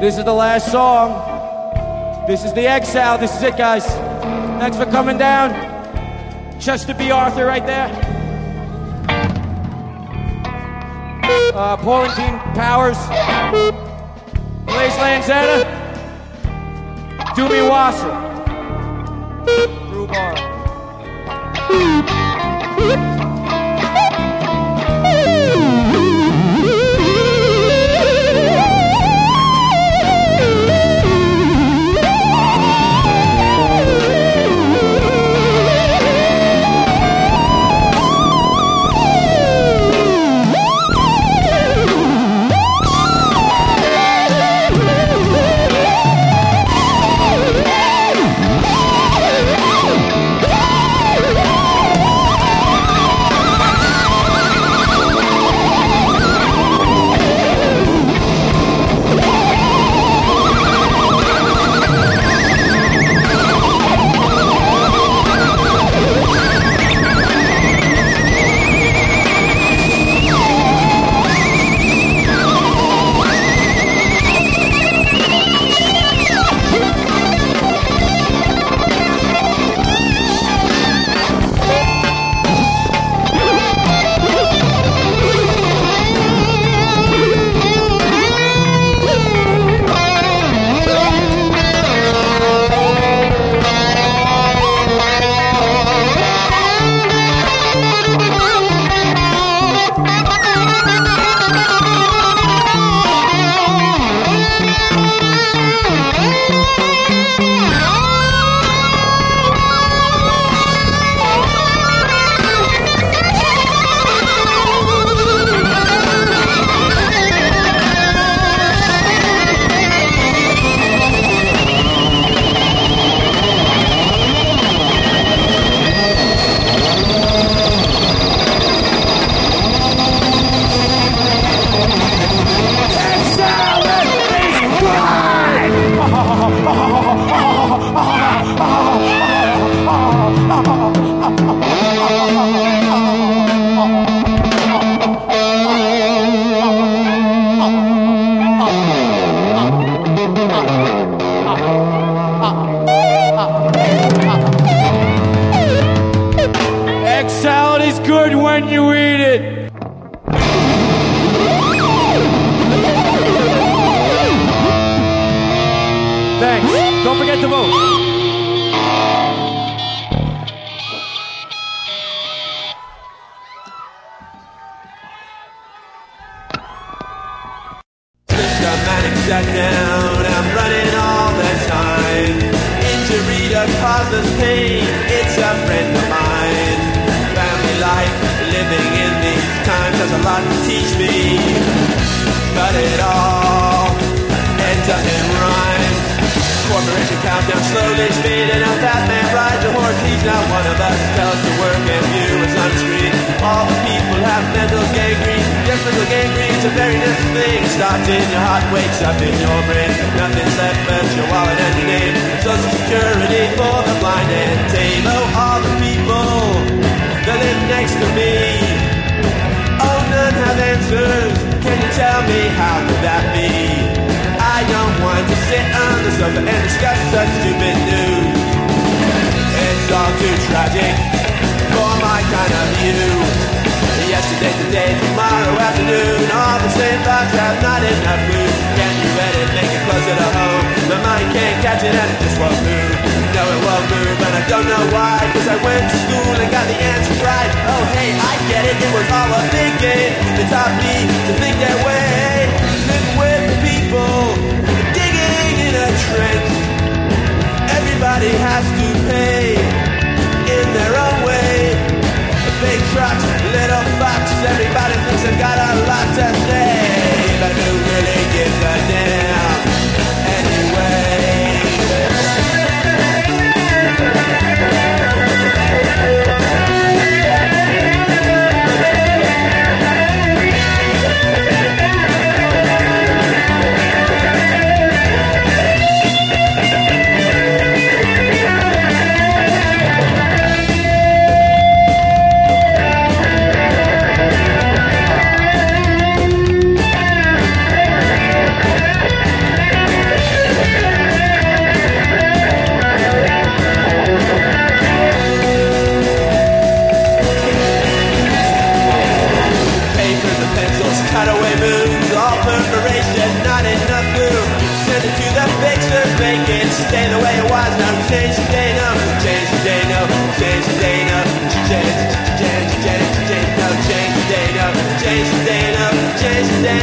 This is the last song. This is the exile. This is it, guys. Thanks for coming down. Chester B. Arthur right there. Uh, Powers. Blaze Lanzetta. Doobie Wasser. Drew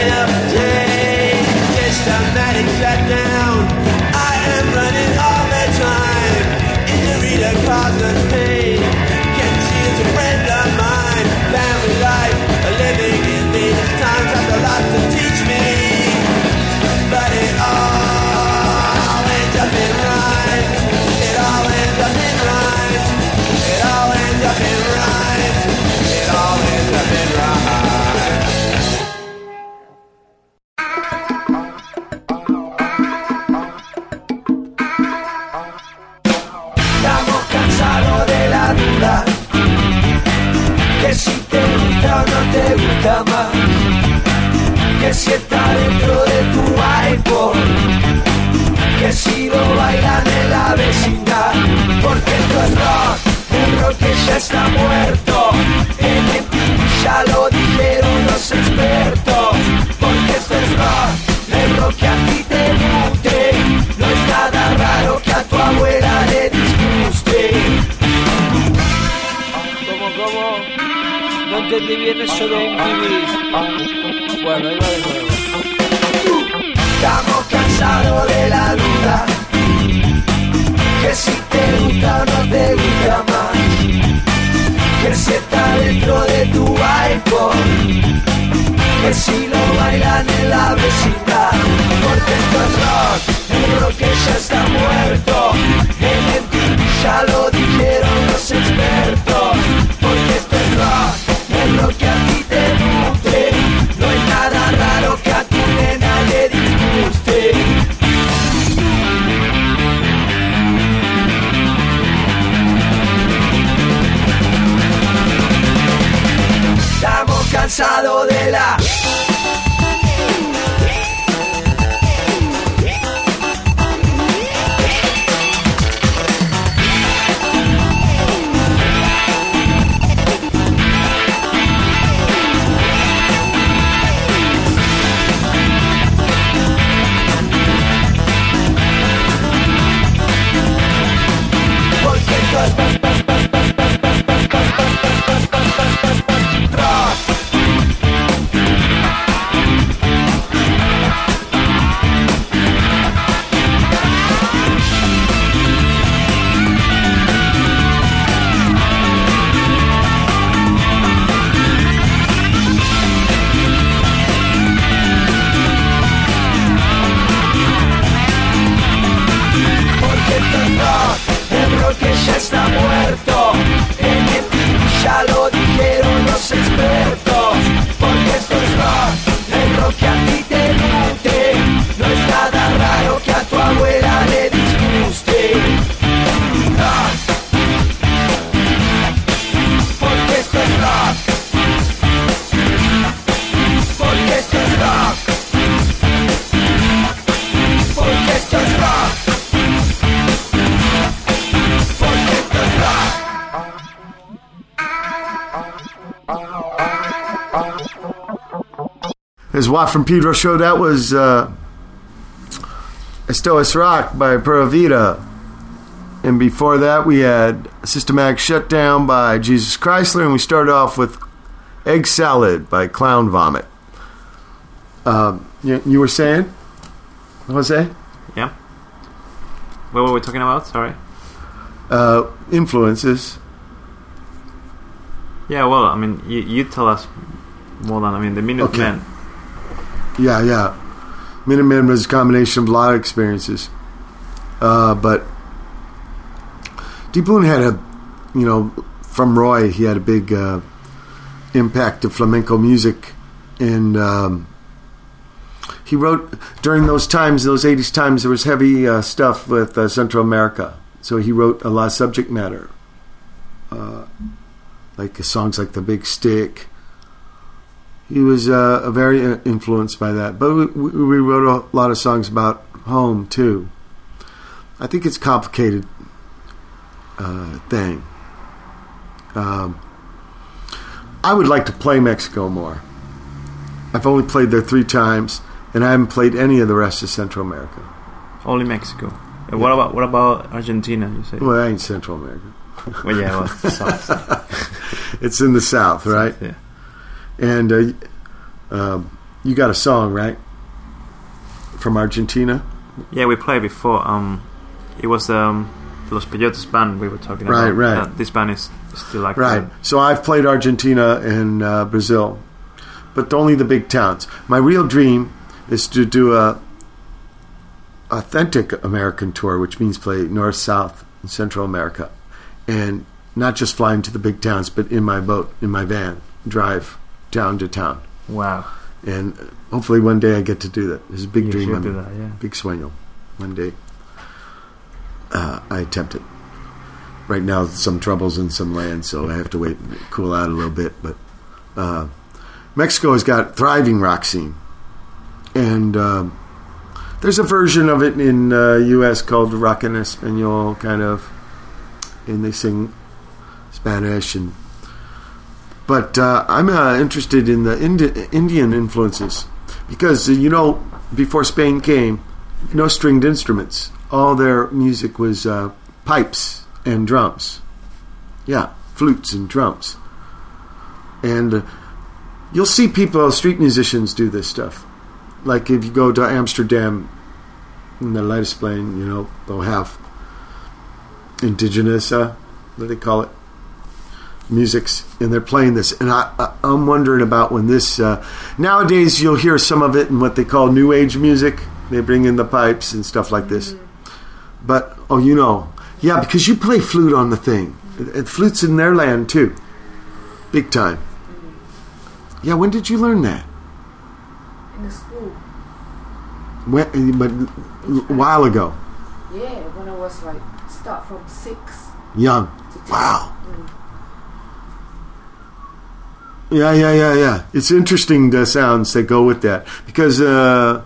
Just a day. Just automatic. From Pedro show, that was uh, Esto es Rock by Pura Vida. And before that, we had Systematic Shutdown by Jesus Chrysler, and we started off with Egg Salad by Clown Vomit. Um, you, you were saying, Jose? Yeah. What were we talking about? Sorry. Uh, influences. Yeah. Well, I mean, you, you tell us more than I mean the minute Minutemen. Yeah, yeah. Minutemen was a combination of a lot of experiences. Uh, but D. Boon had a, you know, from Roy, he had a big uh, impact to flamenco music. And um, he wrote, during those times, those 80s times, there was heavy uh, stuff with uh, Central America. So he wrote a lot of subject matter. Uh, like songs like The Big Stick he was uh, very influenced by that. But we, we wrote a lot of songs about home too. I think it's a complicated uh, thing. Um, I would like to play Mexico more. I've only played there three times, and I haven't played any of the rest of Central America. Only Mexico. Uh, What about what about Argentina? You say? Well, that ain't Central America. Well, yeah. Well, it's. (laughs) It's in the south, right? Yeah. And uh, um, you got a song, right? From Argentina? Yeah, we played before. Um, it was um, Los Peyotes band we were talking Right, about. right. Uh, this band is still active. Right. So I've played Argentina and uh, Brazil, but only the big towns. My real dream is to do a authentic American tour, which means play North, South, and Central America, and not just flying to the big towns, but in my boat, in my van, drive town to town, Wow. and hopefully one day I get to do that. It's a big You dream. should of do that, yeah. Big sueño. One day, uh, I attempt it. Right now, some troubles in some land, so I have to wait and cool out a little bit. But uh, Mexico has got thriving rock scene, and um, there's a version of it in uh, U.S. called rock en español, kind of, and they sing Spanish and. But uh, I'm uh, interested in the Indi- Indian influences because uh, you know before Spain came, no stringed instruments. All their music was uh, pipes and drums. Yeah, flutes and drums. And uh, you'll see people, street musicians, do this stuff. Like if you go to Amsterdam in the latest plane, you know, they'll have indigenous, uh, what do they call it? Musics, and they're playing this. And I, I'm wondering about when this. Uh, nowadays, you'll hear some of it in what they call new age music. They bring in the pipes and stuff like this. Mm-hmm. But oh, you know, yeah, because you play flute on the thing. It, it flutes in their land too, big time. Mm-hmm. Yeah, when did you learn that? In the school. When, eh, but a while ago, Yeah, when I was like, start from six young. Wow. Mm-hmm. Yeah, yeah, yeah, yeah. It's interesting the sounds that go with that because uh,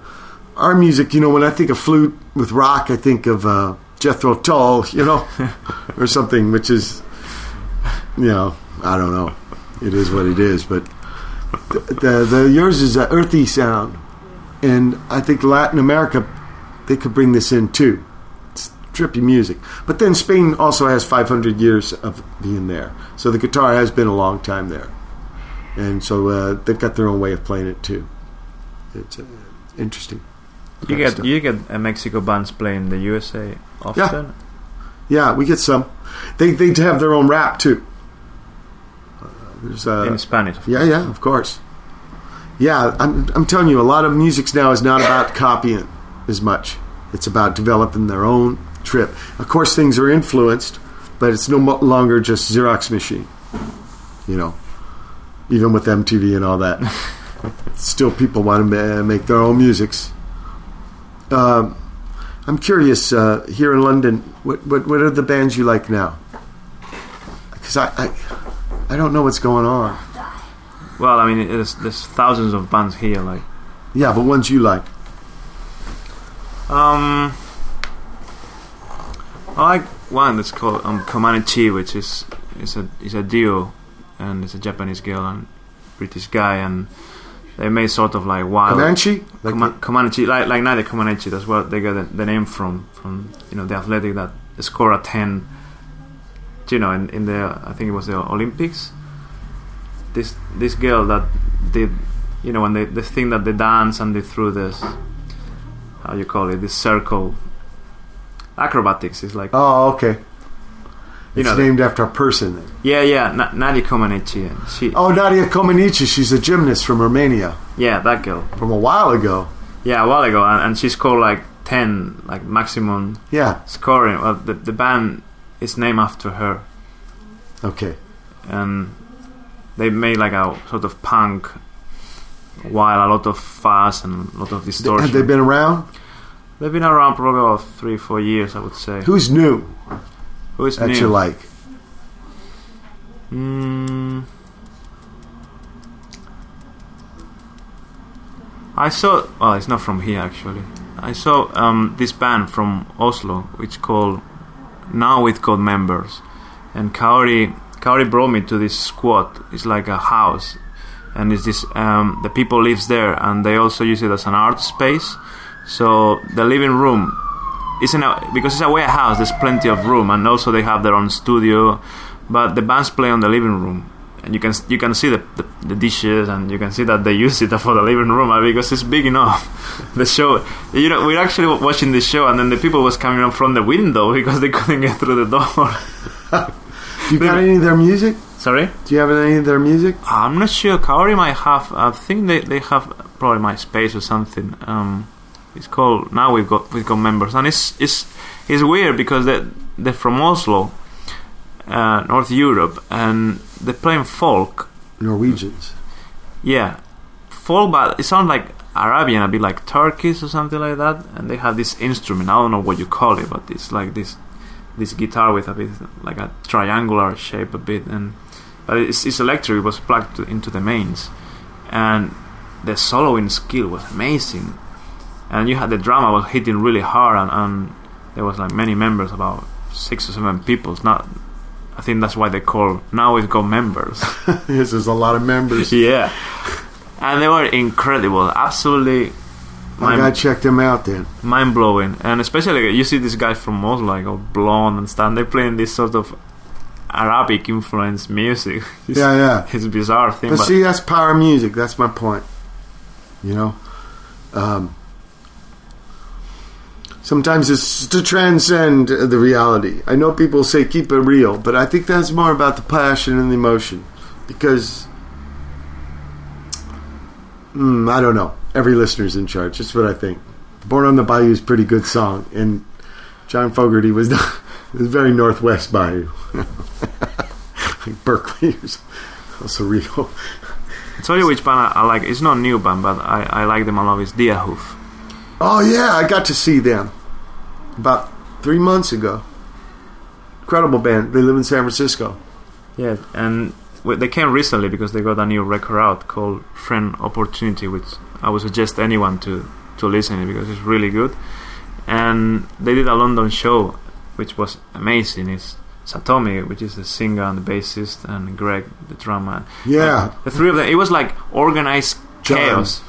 our music, you know, when I think of flute with rock, I think of uh, Jethro Tull, you know, (laughs) or something, which is, you know, I don't know. It is what it is, but the, the, the yours is an earthy sound, and I think Latin America, they could bring this in too. It's trippy music, but then Spain also has 500 years of being there, so the guitar has been a long time there and so uh, they've got their own way of playing it too. It's uh, interesting. You get stuff. you get uh, Mexico bands playing the USA often. yeah, we get some. They they have their own rap too. Uh, uh, in Spanish. yeah, yeah, of course. Yeah, I'm I'm telling you, a lot of music now is not about copying as much. It's about developing their own trip. Of course, things are influenced, but it's no longer just Xerox machine. You know, even with MTV and all that, still people want to make their own musics. Um, I'm curious uh, here in London, what, what what are the bands you like now? Because I, I I don't know what's going on. Well, I mean, there's there's thousands of bands here. Like, Yeah, but ones you like. um, I like one that's called um, Comanechi, which is is a is a duo, and it's a Japanese girl and British guy, and they made sort of like wild Comanche? Like Coma- Comanche, like like Nadia Comaneci. That's where they got the, the name from. From you know the athletic that scored a ten. You know, in, in the I think it was the Olympics. This this girl that did, you know, when they the thing that they dance and they threw this, how you call it, this circle. Acrobatics is like Oh, okay. You It's know. named after a person. Then. yeah, yeah, Na- Nadia Comaneci. She, Oh, Nadia Comaneci. She's a gymnast from Romania yeah, that girl. from a while ago. Yeah, a while ago, and, and she scored like ten, like maximum Yeah. scoring. Well, the the band is named after her. Okay. and they made like a sort of punk while a lot of fuzz and a lot of distortion. Have they been around? They've been around probably about three, four years, I would say. Who's new Who is that new? you like? Mm, I saw. Well, it's not from here actually. I saw um, this band from Oslo, which called Now We've Got Members, and Kaori Kaori brought me to this squat. It's like a house, and it's this. Um, the people lives there, and they also use it as an art space. So the living room isn't a, because it's a warehouse. There's plenty of room, and also they have their own studio. But the bands play on the living room, and you can you can see the, the, the dishes, and you can see that they use it (laughs) for the living room uh, because it's big enough. (laughs) the show, you know, we're actually watching the show, and then the people was coming up from the window (laughs) because they couldn't get through the door. You got any of their music? Sorry. Do you have any of their music? I'm not sure. Kaori might have. I think they, they have probably MySpace or something. Um, it's called now we've got we've got members, and it's it's it's weird because they they're from Oslo, uh, North Europe, and they're playing folk. Norwegians. Yeah, folk, but it sounds like Arabian, a bit like Turkish or something like that. And they have this instrument. I don't know what you call it, but it's like this this guitar with a bit like a triangular shape, a bit, and but it's, it's electric. It was plugged to, into the mains, and the soloing skill was amazing. And you had the drama was hitting really hard, and, and there was like many members, about six or seven people. It's not. I think that's why they call now we've got members. (laughs) yes, there's a lot of members. (laughs) Yeah. And they were incredible. Absolutely I gotta check them out then. mind blowing. And especially you see this guy from Oslo, like all blonde and stuff. They're playing this sort of Arabic influenced music. (laughs) It's, Yeah, yeah. It's a bizarre thing. But But, see, that's power music. That's my point. You know, um, sometimes it's to transcend the reality. I know people say keep it real, but I think that's more about the passion and the emotion. Because, mm, I don't know. Every listener's in charge. That's what I think. Born on the Bayou is a pretty good song, and John Fogerty was was (laughs) very Northwest Bayou, (laughs) like Berkeley. Also (laughs) Rio. I'll tell you which band I, I like. It's not a new band, but I, I like them a lot. It's Deerhoof. Oh yeah, I got to see them about three months ago. Incredible band. They live in San Francisco. Yeah, and they came recently because they got a new record out called Friend Opportunity, which I would suggest anyone to to listen to because it's really good. And they did a London show, which was amazing. It's Satomi, which is the singer and the bassist, and Greg, the drummer. Yeah. And the three of them. It was like organized John. chaos.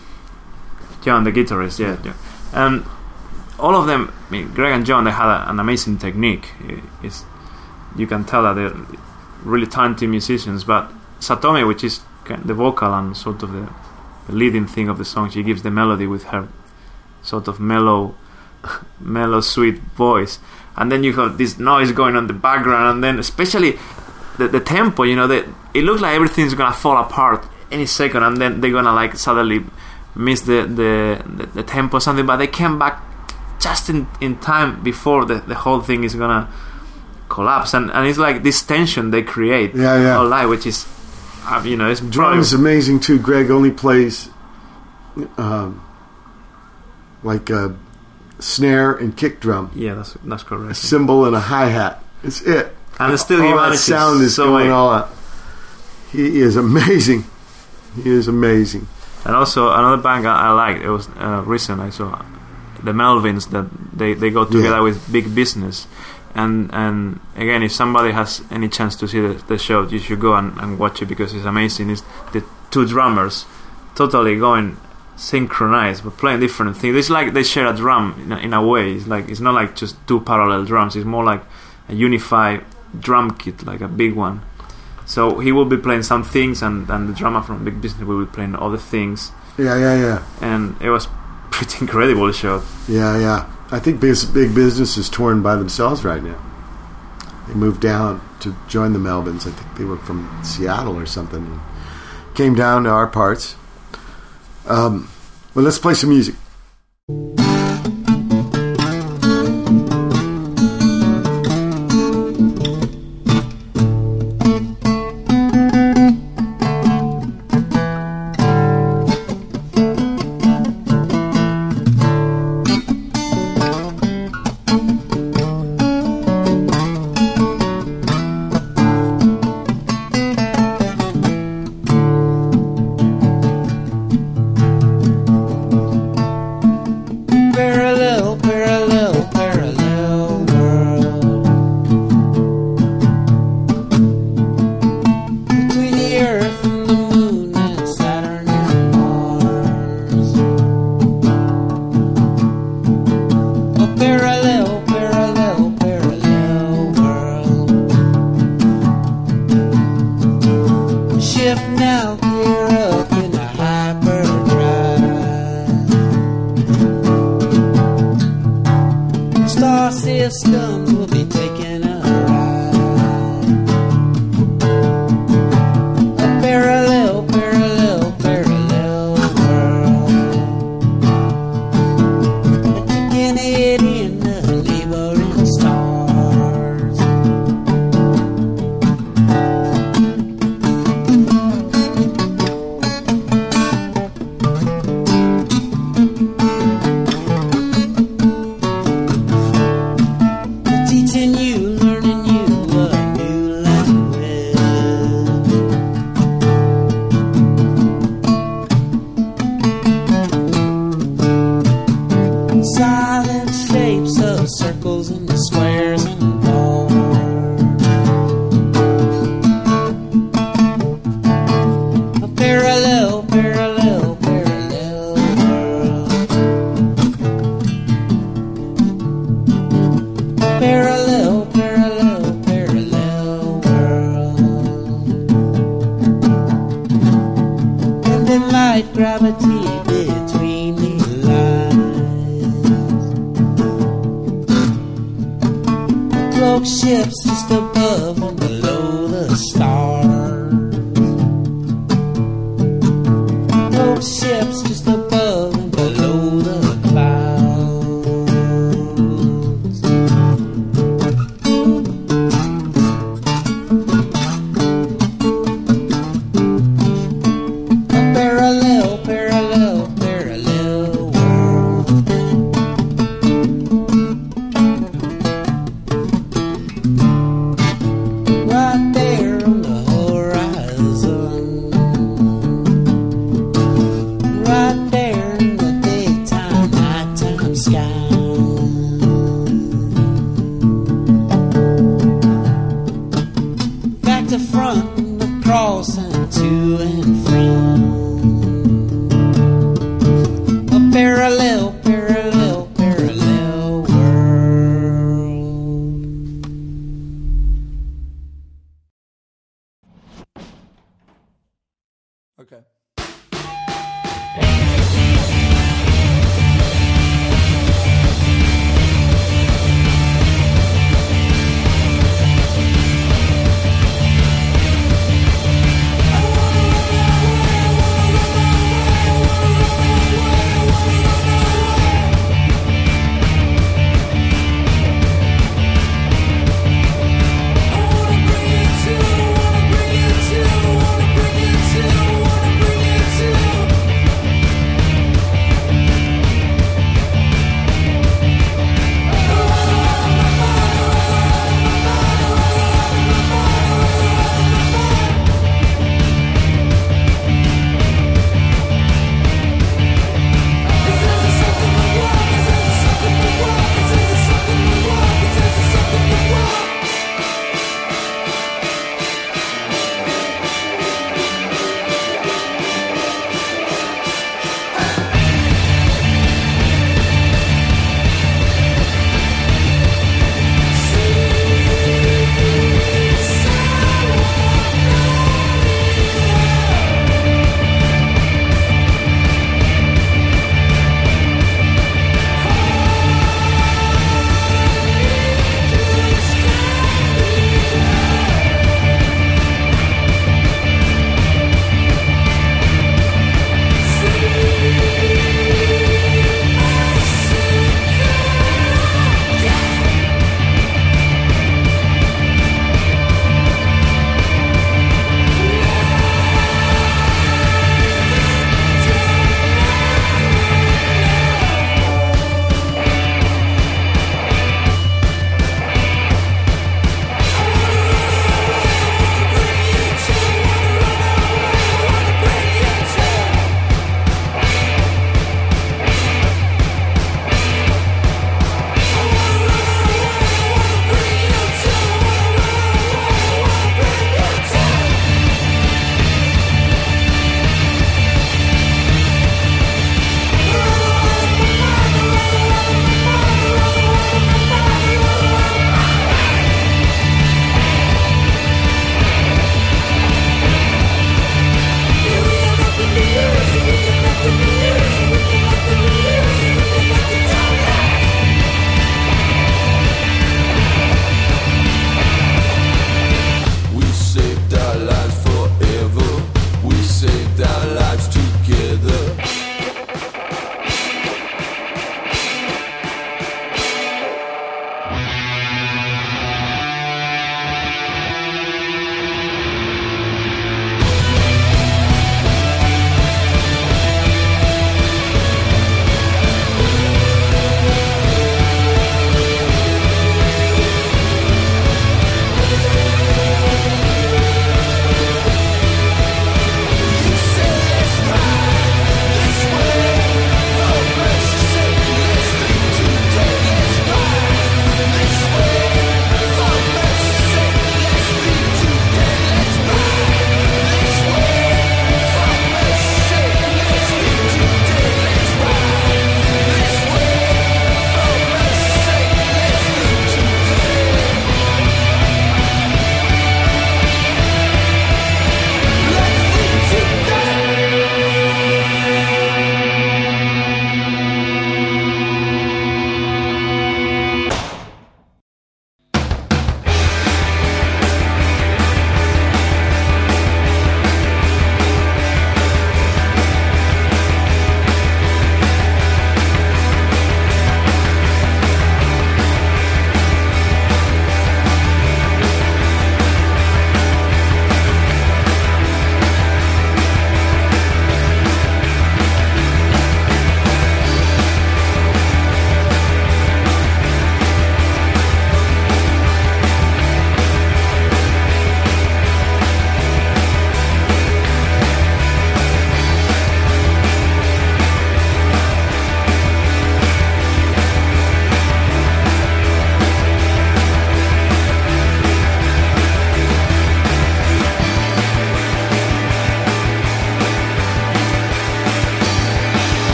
John, the guitarist, yeah, yeah. and all of them. I mean, Greg and John, they had a, an amazing technique. It's you can tell that they're really talented musicians. But Satomi, which is the vocal and sort of the, the leading thing of the song, she gives the melody with her sort of mellow, (laughs) mellow, sweet voice, and then you have this noise going on the background, and then especially the, the tempo. You know, it looks like everything's gonna fall apart any second, and then they're gonna like suddenly miss the the, the, the tempo or something, but they came back just in, in time before the, the whole thing is gonna collapse and, and it's like this tension they create Yeah, yeah. all night which is uh, you know it's Drum is amazing too. Greg only plays um, like a snare and kick drum, yeah that's that's a correct cymbal and a hi hat. It's it. and it's still all he that sound is so going all out. He is amazing. He is amazing. And also another band I, I liked. It was uh, recent. I saw the Melvins that they, they go together Yeah. with Big Business. And and again, if somebody has any chance to see the, the show, you should go and, and watch it because it's amazing. It's the two drummers totally going synchronized, but playing different things. It's like they share a drum in a, in a way. It's like it's not like just two parallel drums. It's more like a unified drum kit, like a big one. So he will be playing some things, and, and the drummer from Big Business will be playing other things, Yeah, yeah, yeah. and it was pretty incredible show. Yeah, yeah. I think big, business is torn by themselves right now. They moved down to join the Melvins. I think they were from Seattle or something. Came down to our parts. Um, well, let's play some music.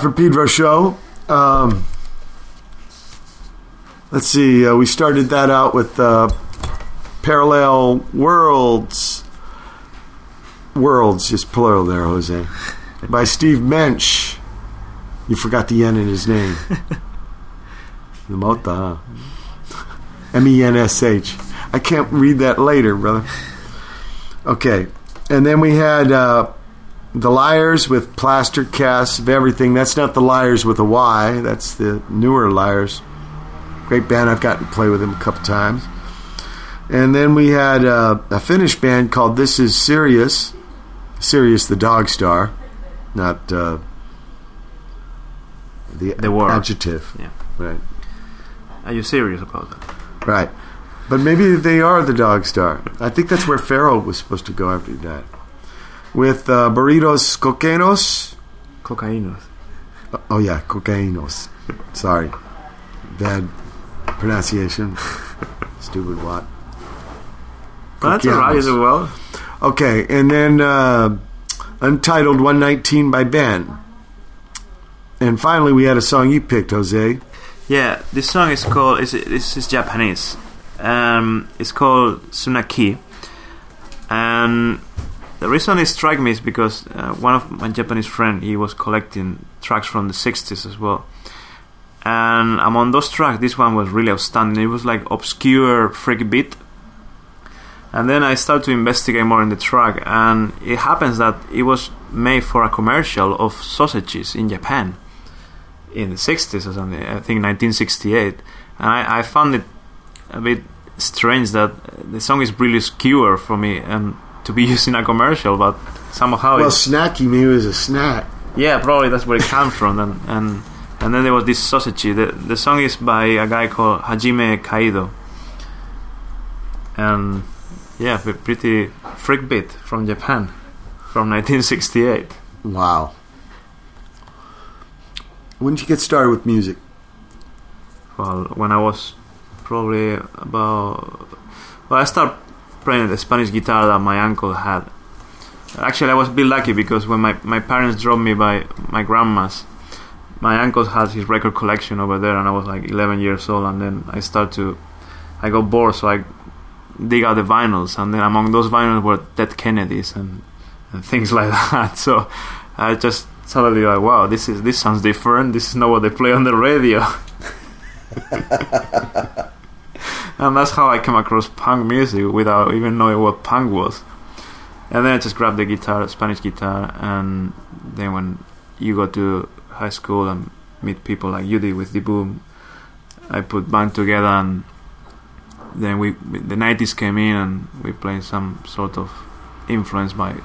Watt from Pedro show. Um, let's see. Uh, we started that out with uh, Parallel Worlds. Worlds, just plural there, Jose. (laughs) By Steve Mensh. You forgot the N in his name. the Mota, huh? (laughs) M E N S H. I can't read that later, brother. Okay. And then we had. Uh, the Liars with plaster casts of everything. That's not the Liars with a Y. That's the newer Liars. Great band. I've gotten to play with them a couple times. And then we had uh, a Finnish band called This Is Sirius. Sirius the Dog Star, not uh, the, adjective. Yeah. Right. Are you serious about that? Right. But maybe they are the Dog Star. I think that's where Pharaoh was supposed to go after he died. With uh, Burritos Coquenos. Cocainos. Oh yeah, cocaínos. Sorry, bad pronunciation. (laughs) Stupid what? That's alright as well. Okay, and then uh, Untitled 119 by Ben. And finally, we had a song you picked, Jose. Yeah, this song is called. Is this is Japanese, Um, it's called Sunaki, and the reason it struck me is because uh, one of my Japanese friend he was collecting tracks from the 60s as well. And among those tracks, this one was really outstanding. It was like obscure freak beat. And then I started to investigate more in the track, and it happens that it was made for a commercial of sausages in Japan in the 60s or something, I think 1968. And I, I found it a bit strange that the song is really obscure for me and to be used in a commercial, but somehow Well, snacky me was a snack. yeah, probably that's where it comes from. And, and and then there was this sausage. The the song is by a guy called Hajime Kaido, and yeah, pretty freak beat from Japan, from 1968. Wow. When did you get started with music? Well, when I was probably about well, I started playing the Spanish guitar that my uncle had. Actually, I was a bit lucky because when my, my parents dropped me by my grandma's, my uncle had his record collection over there, and I was like 11 years old. And then I started to, I got bored, so I dig out the vinyls, and then among those vinyls were Dead Kennedys and, and things (laughs) like that. So I just suddenly like, wow, this is this sounds different. This is not what they play on the radio. (laughs) and that's how I came across punk music without even knowing what punk was. And then I just grabbed the guitar, Spanish guitar, and then when you go to high school and meet people like you did with D. Boon, I put band together, and then we the 90s came in, and we played some sort of influence by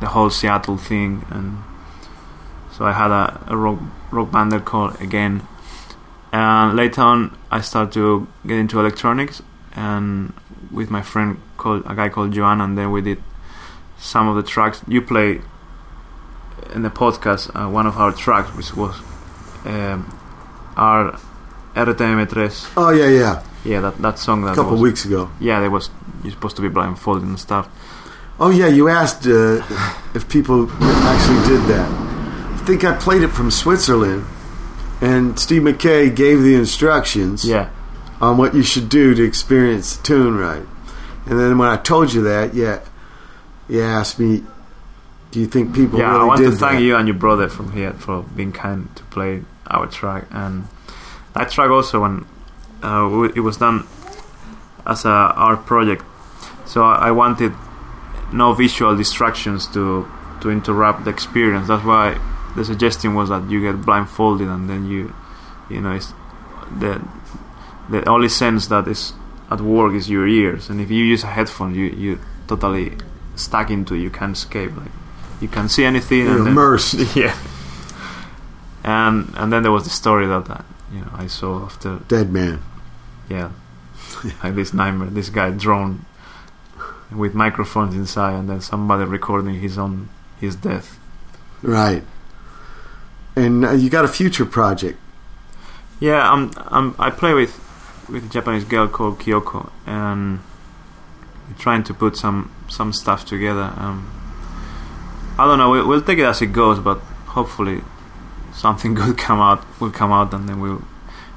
the whole Seattle thing, and so I had a, a rock rock band called Again. And later on, I started to get into electronics, and with my friend called a guy called Joan, and then we did some of the tracks. You play in the podcast uh, one of our tracks, which was um, our RTM3. Oh yeah, yeah. Yeah, that that song that A couple was, weeks ago. Yeah, there was you're supposed to be blindfolded and stuff. Oh yeah, you asked uh, if people actually did that. I think I played it from Switzerland, and Steve Mackay gave the instructions Yeah, on what you should do to experience the tune right. And then when I told you that, yeah, you asked me, "Do you think people yeah. really I want to thank that?" you and your brother from here for being kind to play our track, and that track also when uh, it was done as a art project. So I, I wanted no visual distractions to to interrupt the experience. That's why the suggestion was that you get blindfolded and then you, you know, it's the the only sense that is at work is your ears, and if you use a headphone, you you totally stuck into it. You can't escape. Like you can't see anything. You're and then- immersed. (laughs) yeah. And and then there was the story that uh, you know I saw after Dead man. (laughs) yeah, like this nightmare, this guy drone with microphones inside, and then somebody recording his own his death. Right. And uh, you got a future project. Yeah, I'm, I'm I play with with a Japanese girl called Kyoko, and we're trying to put some some stuff together. Um, I don't know. We'll, we'll take it as it goes, but hopefully something (laughs) good come out will come out, and then we'll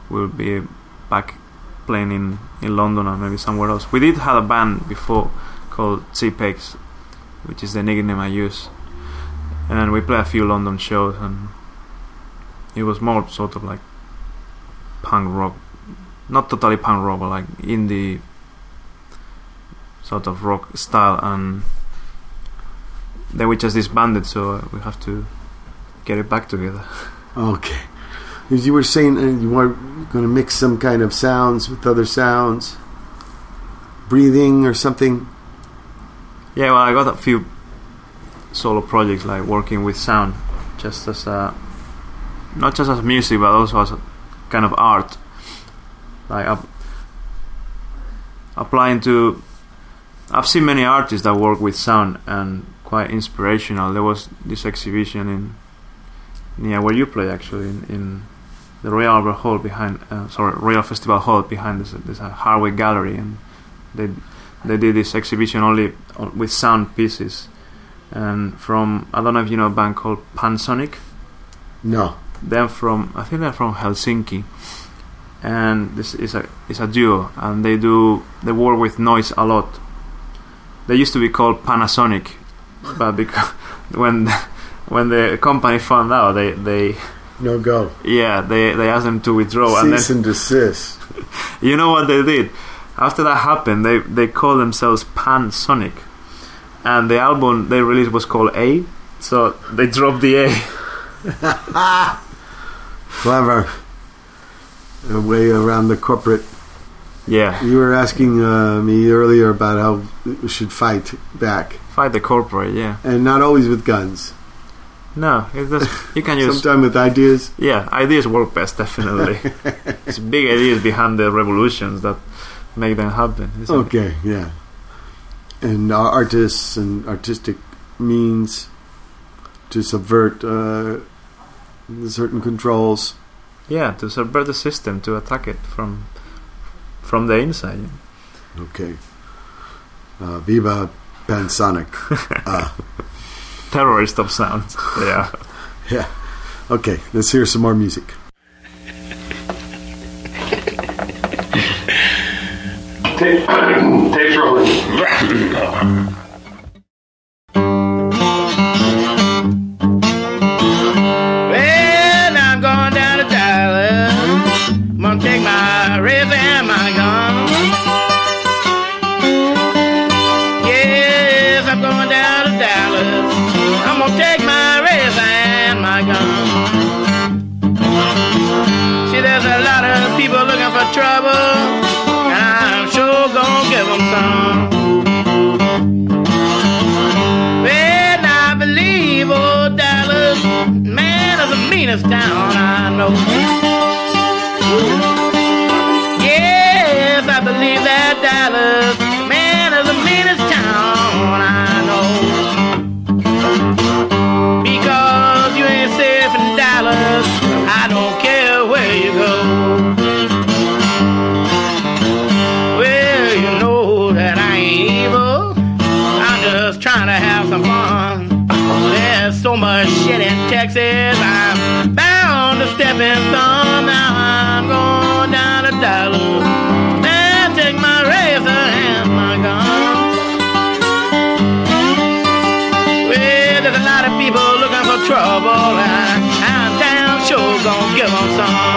we'll be back playing in in London or maybe somewhere else. We did have a band before called CPEX, which is the nickname I use, and we play a few London shows, and it was more sort of like punk rock, not totally punk rock, but like indie sort of rock style, and then we just disbanded, so we have to get it back together. (laughs) Okay. As you were saying, uh, you were going to mix some kind of sounds with other sounds, breathing or something. Yeah, well, I got a few solo projects like working with sound, just as a not just as music, but also as kind of art, like up, applying to. I've seen many artists that work with sound and quite inspirational. There was this exhibition in near where you play actually in, in the Royal Albert Hall behind, uh, sorry, Royal Festival Hall behind this, a Hayward Gallery, and they they did this exhibition only with sound pieces. And from I don't know if you know a band called Pansonic. No. They're from I think they're from Helsinki, and this is a it's a duo, and they do they work with noise a lot. They used to be called Panasonic, but because (laughs) when (laughs) when the company found out, they they (laughs) No go. yeah they they asked them to withdraw, and Cease then and desist. you know what they did? After that happened, they they called themselves Pansonic, and the album they released was called A. So they dropped the A. Clever. A way around the corporate. Yeah, You were asking uh, me earlier about how we should fight back, fight the corporate. Yeah, and not always with guns. no, just you can (laughs) use Sometimes with ideas. yeah ideas work best definitely. (laughs) it's big ideas behind the revolutions that make them happen. isn't it? Okay, yeah. And uh, artists and artistic means to subvert uh, certain controls. Yeah, to subvert the system, to attack it from from the inside. Okay. Uh, Viva Pansonic. uh, (laughs) Terrorist of sounds. Yeah. (laughs) yeah. Okay, let's hear some more music. Tape, Tapes rolling. Know. Give them some.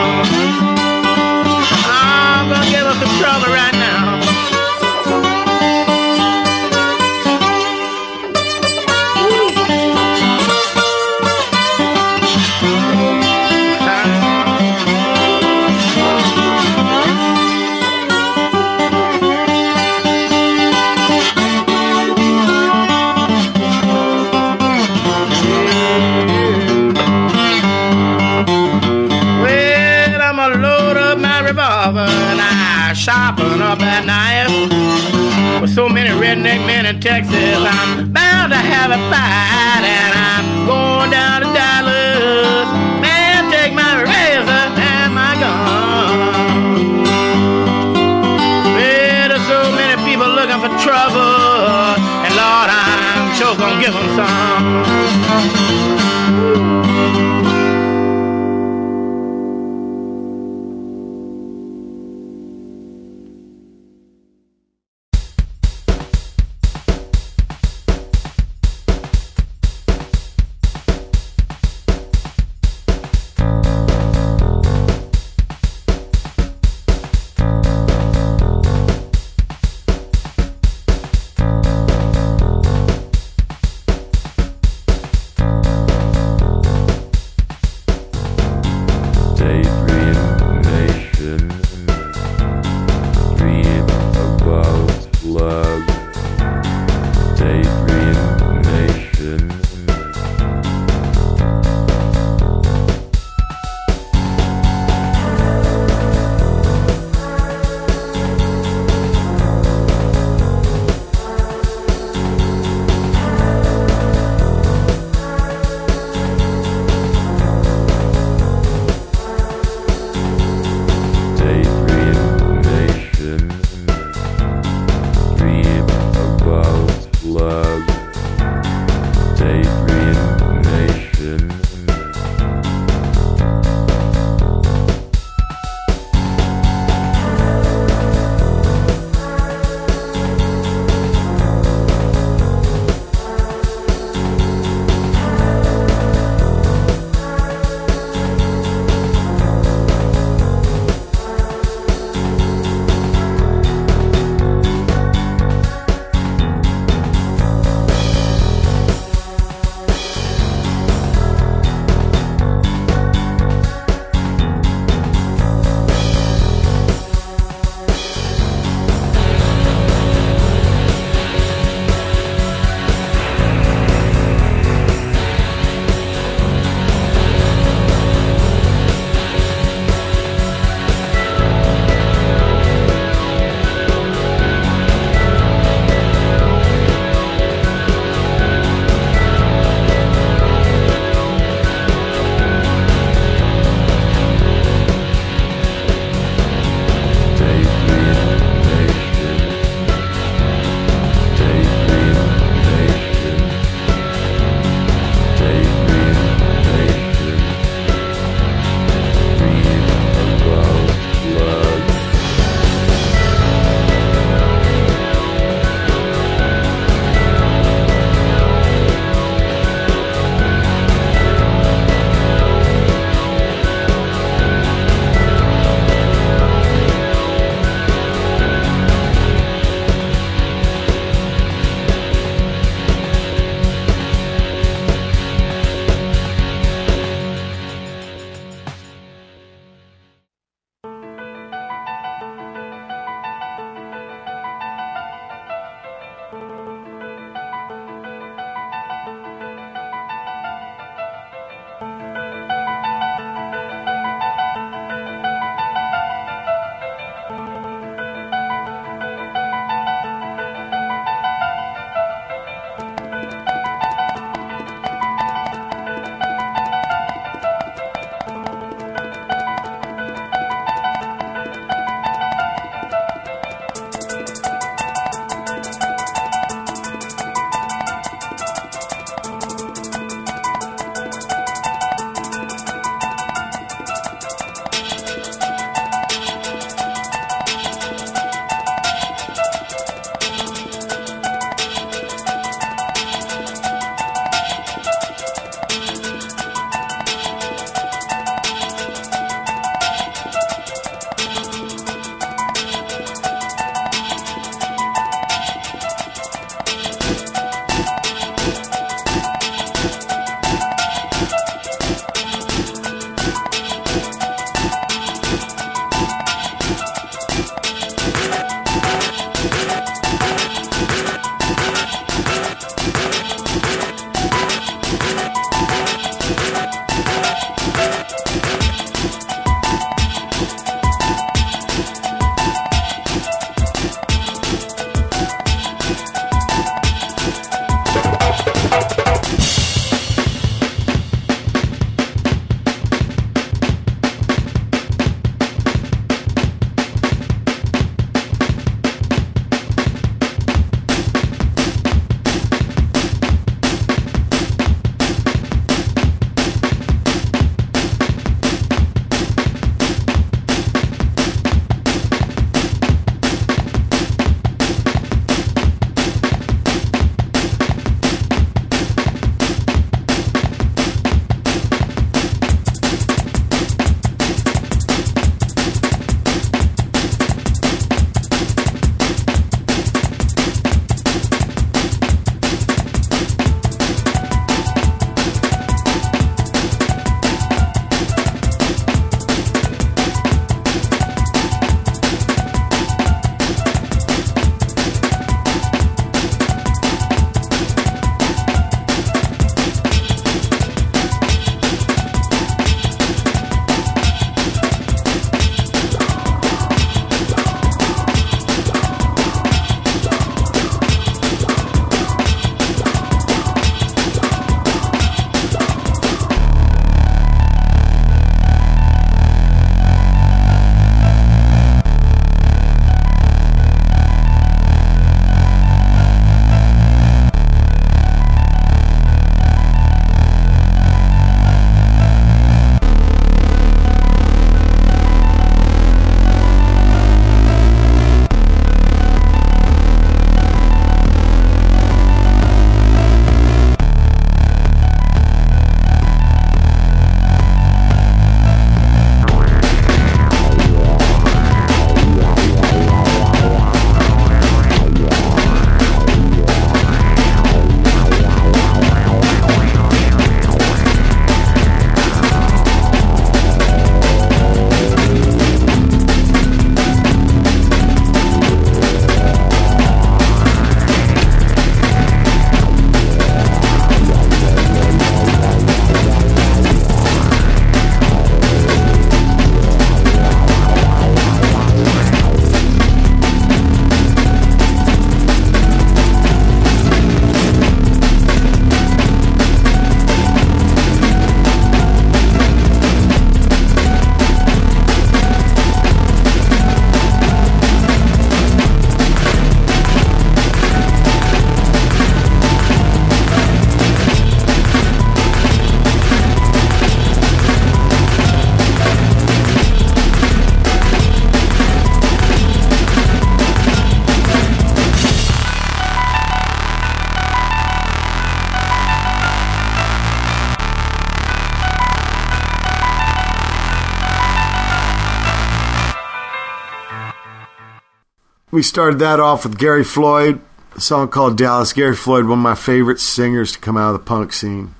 We started that off with Gary Floyd, a song called Dallas. Gary Floyd, one of my favorite singers to come out of the punk scene,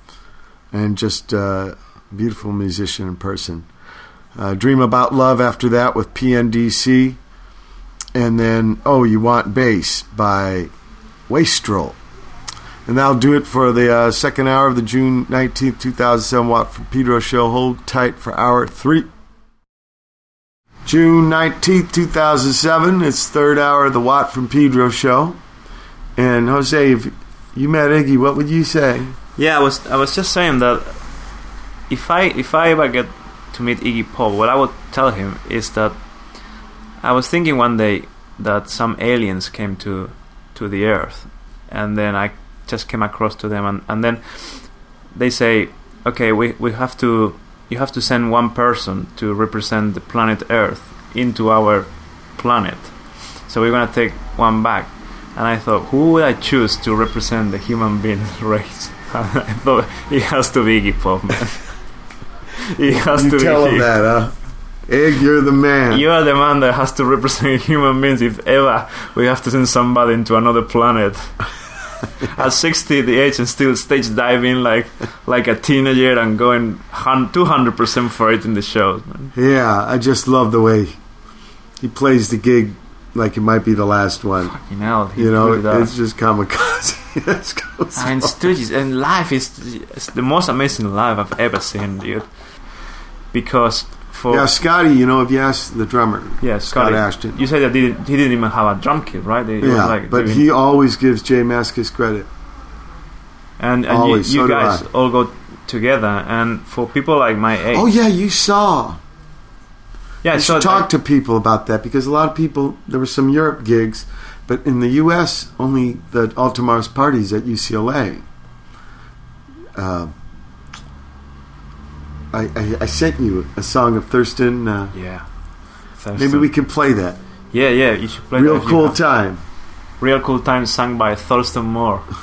and just uh, a beautiful musician in person. Uh, Dream About Love after that with PNDC. And then, Oh, You Want Bass by Wastrel. And that'll do it for the uh, second hour of the June 19th, 2007 Watt from Pedro show. Hold tight for hour three. June 19th, 2007. It's third hour of the Watt from Pedro show. And Jose, if you met Iggy, what would you say? Yeah, I was I was just saying that if I if I ever get to meet Iggy Pop, what I would tell him is that I was thinking one day that some aliens came to to the Earth, and then I just came across to them, and, and then they say, okay, we we have to you have to send one person to represent the planet Earth into our planet, so we're gonna take one back. And I thought, who would I choose to represent the human being (laughs) race? (laughs) I thought (laughs) it has to be Iggy Pop, man. it has you to tell be him that, huh? Iggy, you're the man. You are the man that has to represent human beings. If ever we have to send somebody into another planet (laughs) at 60 the age and still stage diving like like a teenager and going 200 percent for it in the show. Man. Yeah, I just love the way he plays the gig like it might be the last one. You know, he You know, does. it's just kamikaze. (laughs) Let's go. I mean, Stooges and life is it's the most amazing life I've ever seen, dude. Because for Yeah, Scotty, you know, if you ask the drummer, yeah, Scott Scotty, Asheton. You said that he didn't, he didn't even have a drum kit, right? It yeah, like but doing- he always gives Jay Mascis credit. and, and always, you, you do guys all go together. And for people like my age, Oh yeah, you saw. yeah, you so should talk to people about that because a lot of people. There were some Europe gigs, but in the U.S. only the All Tomorrow's Parties at UCLA. Uh, I, I, I sent you a song of Thurston. Uh, yeah. maybe we can play that. Yeah, yeah, you should play Real cool time. Real cool time sung by Thurston Moore. (laughs)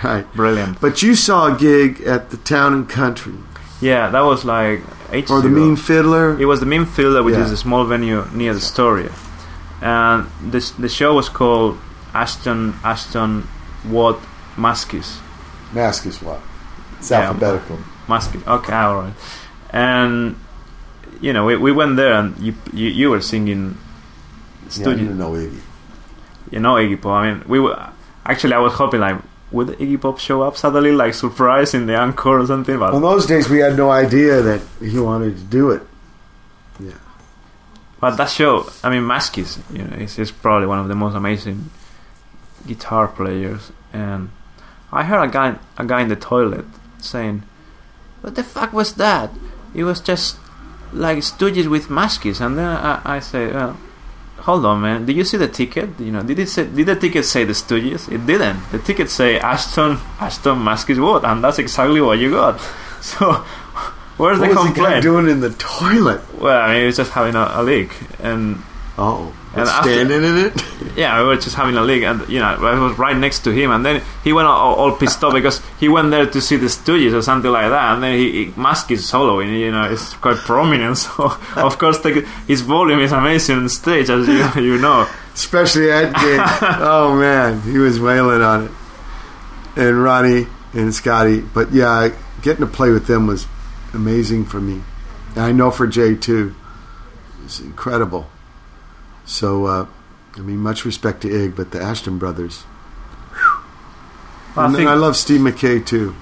Right. Brilliant. But you saw a gig at the Town and Country Yeah, that was like ages or the ago. Mean Fiddler. It was the Mean Fiddler, which Yeah. is a small venue near the Astoria, and this the show was called Asheton Asheton Watt Mascis. Mask is what? It's Yeah. alphabetical. Mascis. Okay, all right. And you know, we, we went there, and you you, you were singing. Yeah, Studio, didn't know Iggy. you know Iggy Pop. I mean, we were actually I was hoping like would Iggy Pop show up suddenly, like surprise in the encore or something, but Well, in those days, we had no idea that he wanted to do it. Yeah. But that show, I mean, Mascis, you know, is, is probably one of the most amazing guitar players. And I heard a guy, a guy in the toilet saying, "What the fuck was that? It was just like Stooges with Mascis." And then I, I say, well, "Hold on, man. Did you see the ticket? You know, did it say? Did the ticket say the Stooges? It didn't. The ticket say Asheton, Asheton Mascis Wood, and that's exactly what you got. (laughs) So, where's what the was the guy complaint? doing in the toilet? Well, I mean, he was just having a, a leak, and Oh, And after- standing in it. (laughs) yeah, we were just having a leak, and you know, I was right next to him, and then he went all, all pissed off because he went there to see the Stooges or something like that, and then he, he Mascis soloing, you know, it's quite prominent, (laughs) so of course the, his volume is amazing on stage, as you you know. Especially at gig. (laughs) oh man, he was wailing on it. And Ronnie and Scotty, but yeah, getting to play with them was amazing for me. And I know for Jay too. It's incredible. So, uh, I mean, much respect to Ig, but the Asheton brothers. I and I love Steve Mackay too.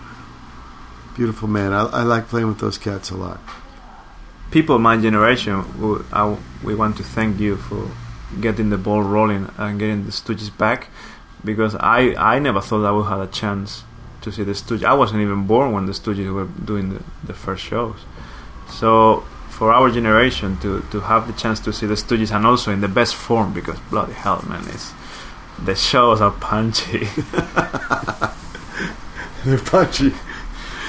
Beautiful man. I, I like playing with those cats a lot. People of my generation, we want to thank you for getting the ball rolling and getting the Stooges back, because I I never thought I would have a chance to see the Stooges. I wasn't even born when the Stooges were doing the, the first shows. So for our generation to, to have the chance to see the Stooges and also in the best form, because bloody hell, man, it's, the shows are punchy. (laughs) (laughs) They're punchy.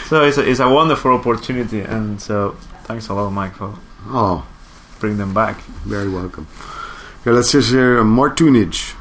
so it's a, it's a wonderful opportunity, and so thanks a lot, Mike, for Oh, bringing them back. very welcome. Okay, let's just hear more tunage.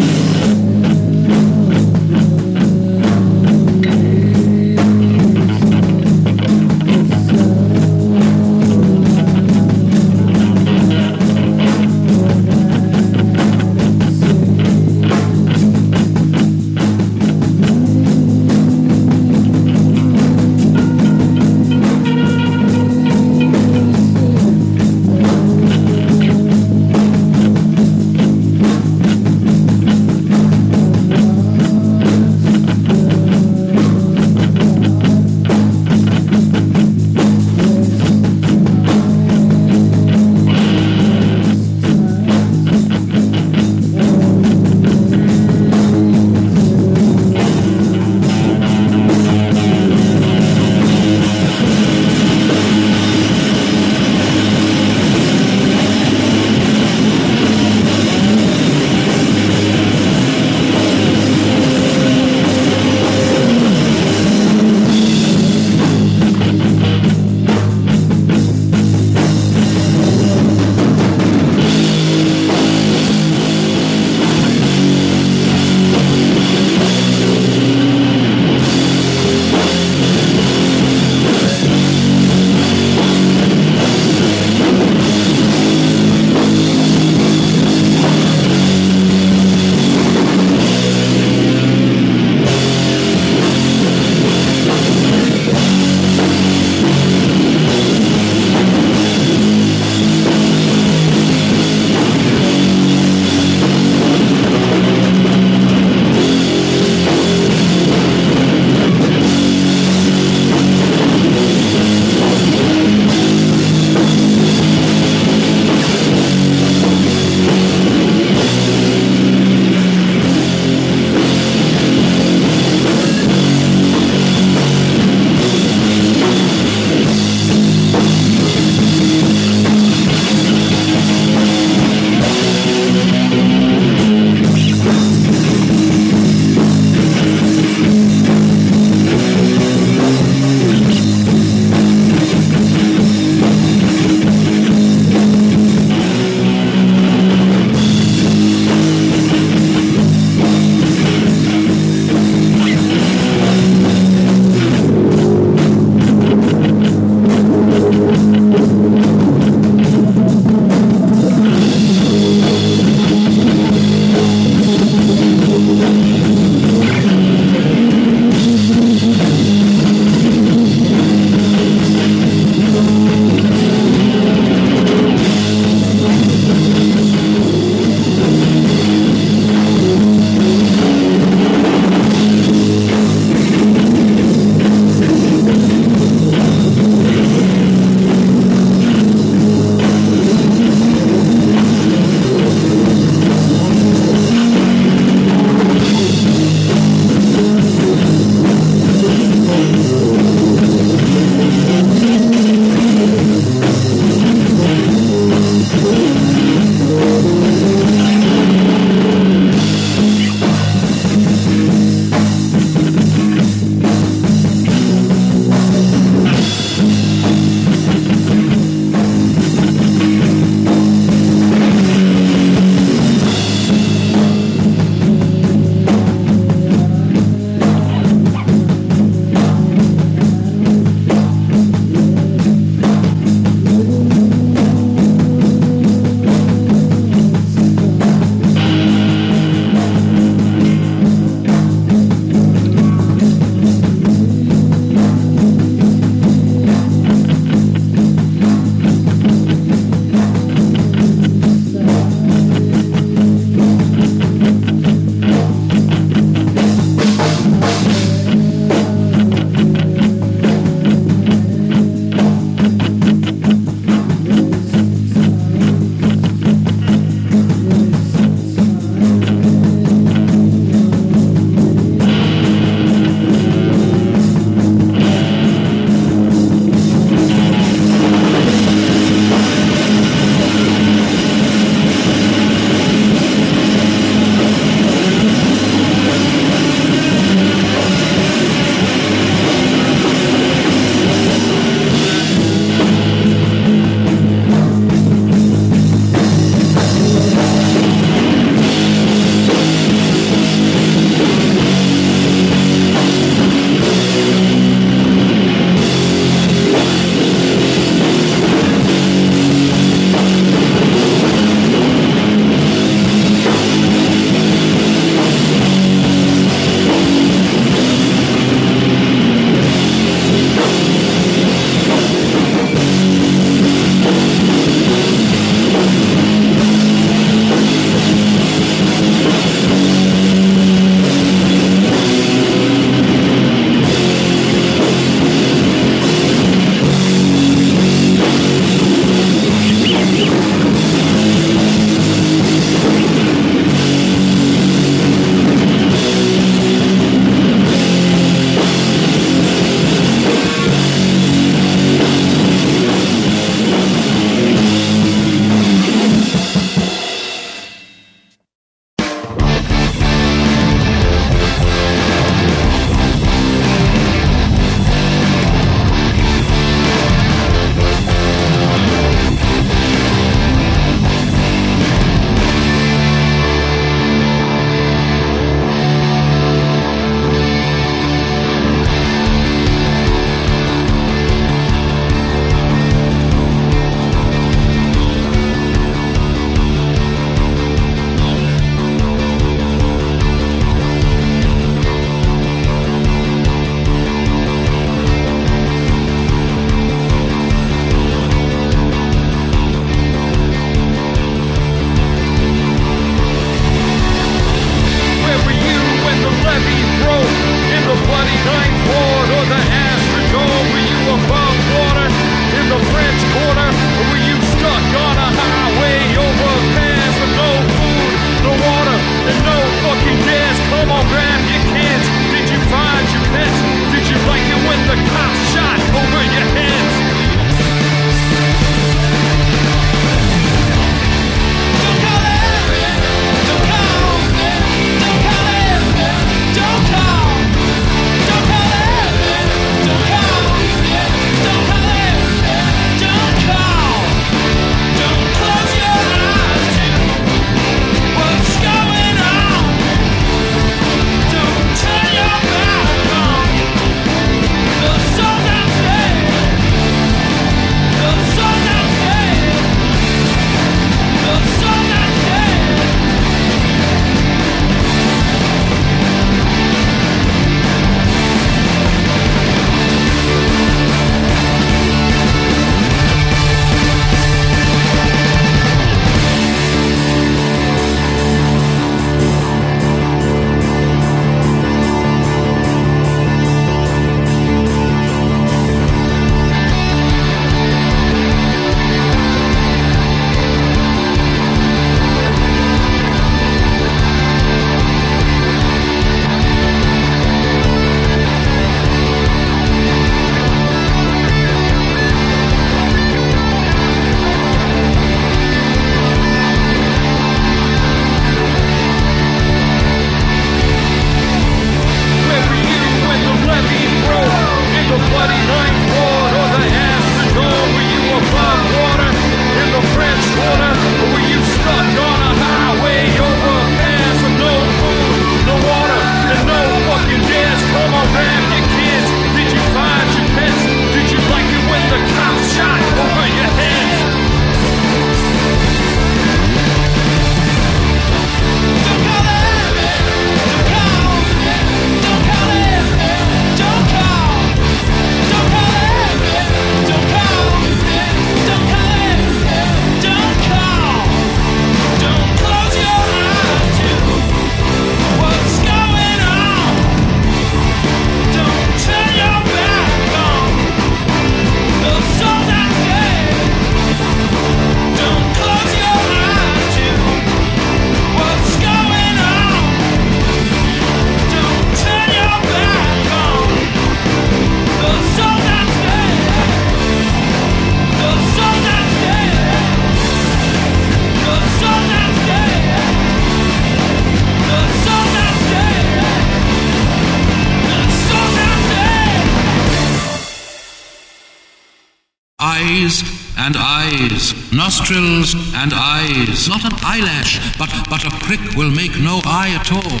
Nostrils and eyes. Not an eyelash, but, but a prick will make no eye at all.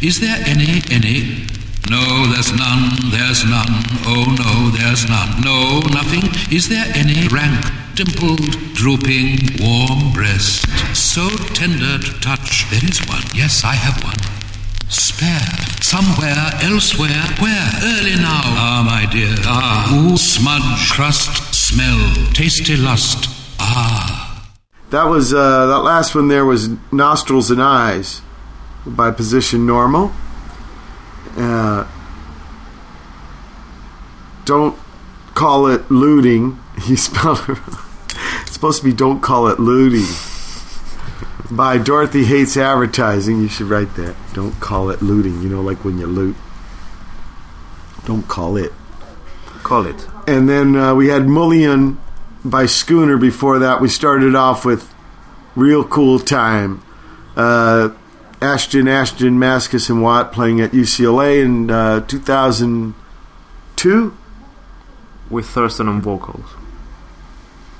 Is there any, any? No, there's none, there's none. Oh no, there's none. No, nothing. Is there any rank, dimpled, drooping, warm breast? So tender to touch. There is one. Yes, I have one. Spare. Somewhere, elsewhere. Where? Early now. Ah, my dear. Ah. Ooh, smudge, crust, smell, tasty lust. That was uh, that last one. There was nostrils and eyes by position normal. Uh, don't call it looting. (laughs) He spelled it. It's supposed to be don't call it looting. By Dorothy hates advertising. You should write that. Don't call it looting. You know, like when you loot. Don't call it. Call it. And then uh, we had Mullion by Schooner before that. We started off with Real Cool Time. Uh, Asheton, Asheton, Mascis, and Watt playing at UCLA in uh, 2002? With Thurston on vocals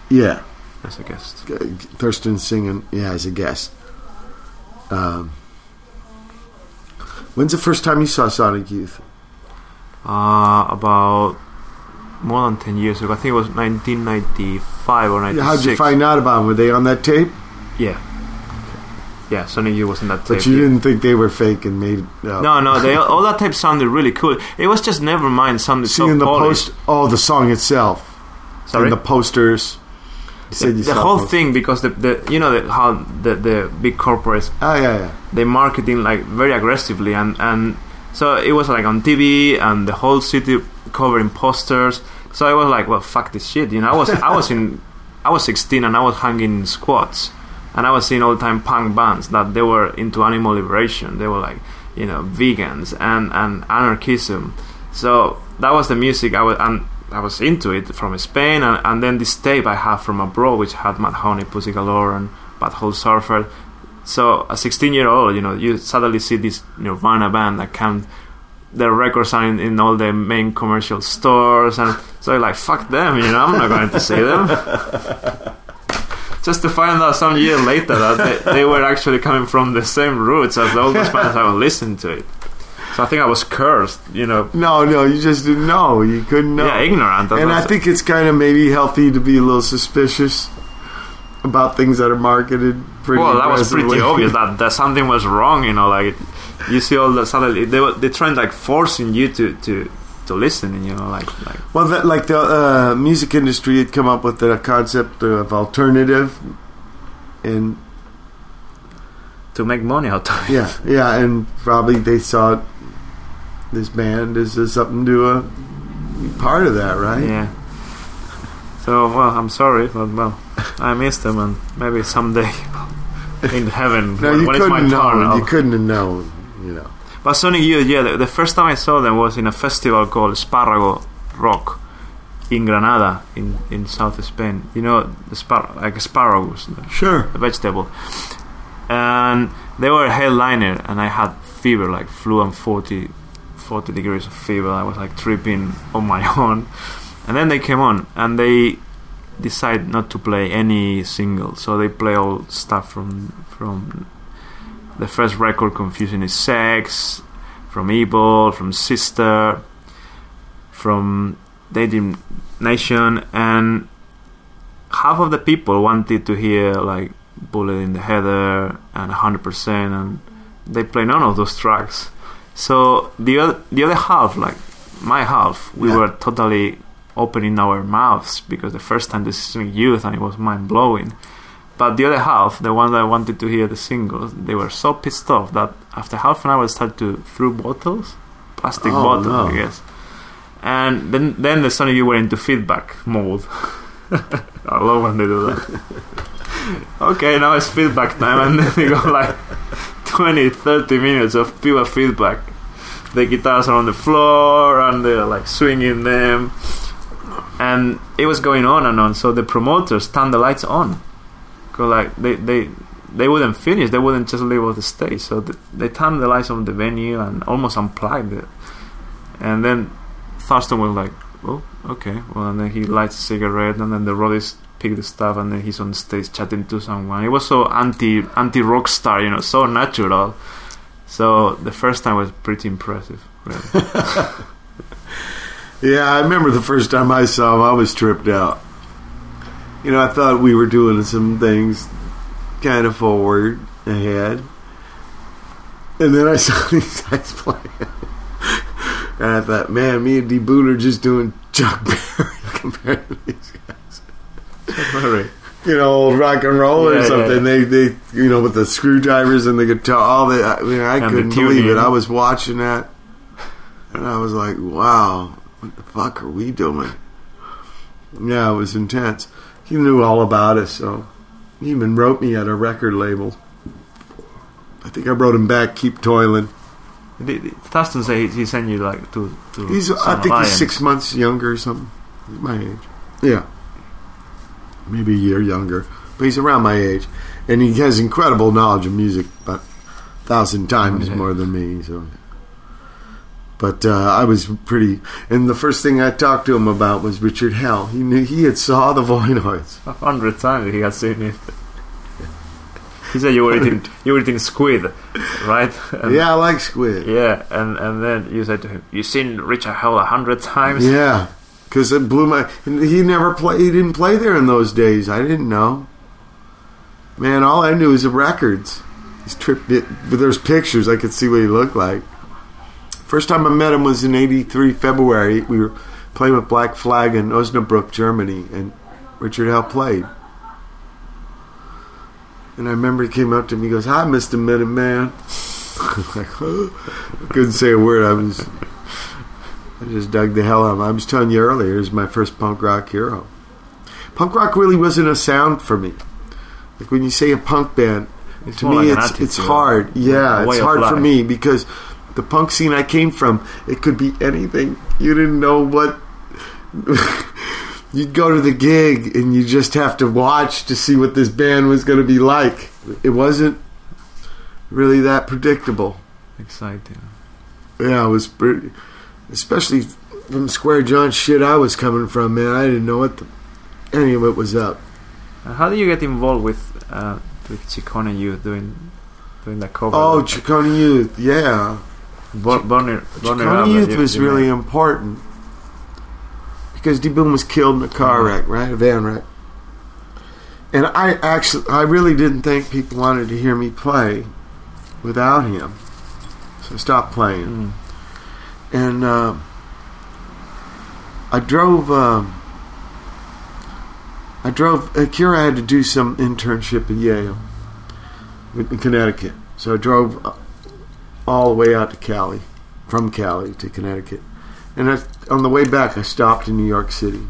Yeah. as a guest. Thurston singing, yeah, as a guest. Um, when's the first time you saw Sonic Youth? Uh, about more than 10 years ago. I think it was 1995 or 96. How'd you find out about them? Were they on that tape? Yeah. Yeah, Sonic Youth was in that tape. But you yeah. didn't think they were fake and made up. No, no, they, all that tape sounded really cool. It was just Nevermind sounded so Seeing the polished. post, oh, the song itself, Sorry? and the posters. You the, the whole thing because the, the you know the, how the, the big corporates Oh yeah, yeah. they marketing like very aggressively and and so it was like on TV and the whole city covering posters. So I was like, well, fuck this shit. You know, I was I was in I was 16 and I was hanging in squats and I was seeing all the time punk bands that they were into animal liberation. They were like you know vegans and and anarchism. So that was the music I was and I was into it from Spain and, and then this tape I have from abroad which had Mudhoney, Pussy Galore and Butthole Surfer. So a 16 year old, you know, you suddenly see this Nirvana band that can their records are in, in all the main commercial stores and so you're like fuck them, you know, I'm not going to see them. (laughs) Just to find out some year later that they, they were actually coming from the same roots as all those bands I was listening to it. So I think I was cursed, you know. No, no, you just didn't know. You couldn't know. Yeah, ignorant. and I think it's kind of maybe healthy to be a little suspicious about things that are marketed pretty. well, that was pretty (laughs) obvious that, that something was wrong. You know, like you see all the suddenly they were they trying like forcing you to to to listen. and You know, like like Well, that, like the uh, music industry had come up with the concept of alternative, and to make money out of it. yeah, yeah, and probably they saw this band as, something to uh, be part of that, right? Yeah. So well, I'm sorry, but well, I missed them, and maybe someday (laughs) in heaven No, when, you when couldn't know. You couldn't have known, you know. But Sonic Youth, yeah, the, the first time I saw them was in a festival called Espárrago Rock in Granada, in, in South Spain. You know, the spar- like asparagus, the, Sure. the vegetable. And they were a headliner, and I had fever, like flu and 40, 40 degrees of fever. I was like tripping on my (laughs) own. And then they came on, and they decided not to play any single, so they play all stuff from from the first record Confusion is sex from evil from sister from Daydream Nation and half of the people wanted to hear like bullet in the heather and 100% and they play none of those tracks so the other the other half like my half we Yeah. were totally opening our mouths because the first time this is youth and it was mind blowing but the other half, the ones that wanted to hear the singles, they were so pissed off that after half an hour, they started to throw bottles, plastic Oh, bottles, no. I guess. And then, then the Sony you were into feedback mode. (laughs) I love when they do that. (laughs) okay, now it's feedback time, and then they go like 20, 30 minutes of pure feedback. The guitars are on the floor, and they're like swinging them. And it was going on and on, so the promoters turned the lights on. 'Cause, like they they they wouldn't finish. They wouldn't just leave off the stage. So th- they turned the lights on the venue and almost unplugged it. And then Thurston was like, "Oh, okay. Well, and then he lights a cigarette, and then the roadies pick the stuff, and then he's on stage chatting to someone. It was so anti anti rock star, you know, so natural. So the first time was pretty impressive. Really. (laughs) Yeah, I remember the first time I saw him, I was tripped out. You know, I thought we were doing some things kind of forward ahead. And then I (laughs) saw these guys playing. And I thought, man, me and D. Boon are just doing Chuck Berry (laughs) compared to these guys. You know, old rock and roll or Yeah, yeah, something. They, they, you know, with the screwdrivers and the guitar, all the. I mean, I And couldn't believe it. I was watching that, and I was like, wow, what the fuck are we doing? Yeah, it was intense. He knew all about us, so he even wrote me at a record label. I think I wrote him back, keep toiling. Thurston say he sent you like to to. He's, I think he's six months younger or something. He's my age. Yeah. Maybe a year younger. But he's around my age. And he has incredible knowledge of music, about a thousand times Yeah. more than me. So, But uh, I was pretty. And the first thing I talked to him about was Richard Hell. He knew he had saw the (laughs) Voidoids. A hundred times he had seen it. He said you were eating you were eating squid, right? And- Yeah, I like Squid. Yeah, and and then you said to him, "You've seen Richard Hell a hundred times?" Yeah, because it blew my. and He never play. He didn't play there in those days. I didn't know. Man, all I knew was the records. He's tripped it, but there's pictures. I could see what he looked like. First time I met him was in '83 February. We were playing with Black Flag in Osnabrück, Germany, and Richard Hell played. And I remember he came up to me. He goes, "Hi, Mister Minute Man." I (laughs) like, "Huh?" (gasps) I couldn't say a word. I was. I just dug the hell out of him. I was telling you earlier, he was my first punk rock hero. Punk rock really wasn't a sound for me. Like when you say a punk band, It's to me like it's it's hard. Yeah, it's hard for me because the punk scene I came from, it could be anything. You didn't know what. (laughs) You'd go to the gig and you just have to watch to see what this band was going to be like. It wasn't really that predictable. Exciting. Yeah, it was pretty, especially from Square John shit I was coming from, man. I didn't know what the, any of it was up. How did you get involved with uh, with Ciccone Youth doing doing the cover? Oh, Ciccone Youth, yeah. Bo- Bonner, Bonner Ciccone Youth was really made. important because D. Boon was killed in a car Mhm. wreck, right? A van wreck. And I actually, I really didn't think people wanted to hear me play without him, so I stopped playing. Mm. and uh, I drove. Um, I drove. Akira had to do some internship at Yale, in Connecticut. So I drove uh, all the way out to Cali, from Cali to Connecticut, and I, on the way back, I stopped in New York City,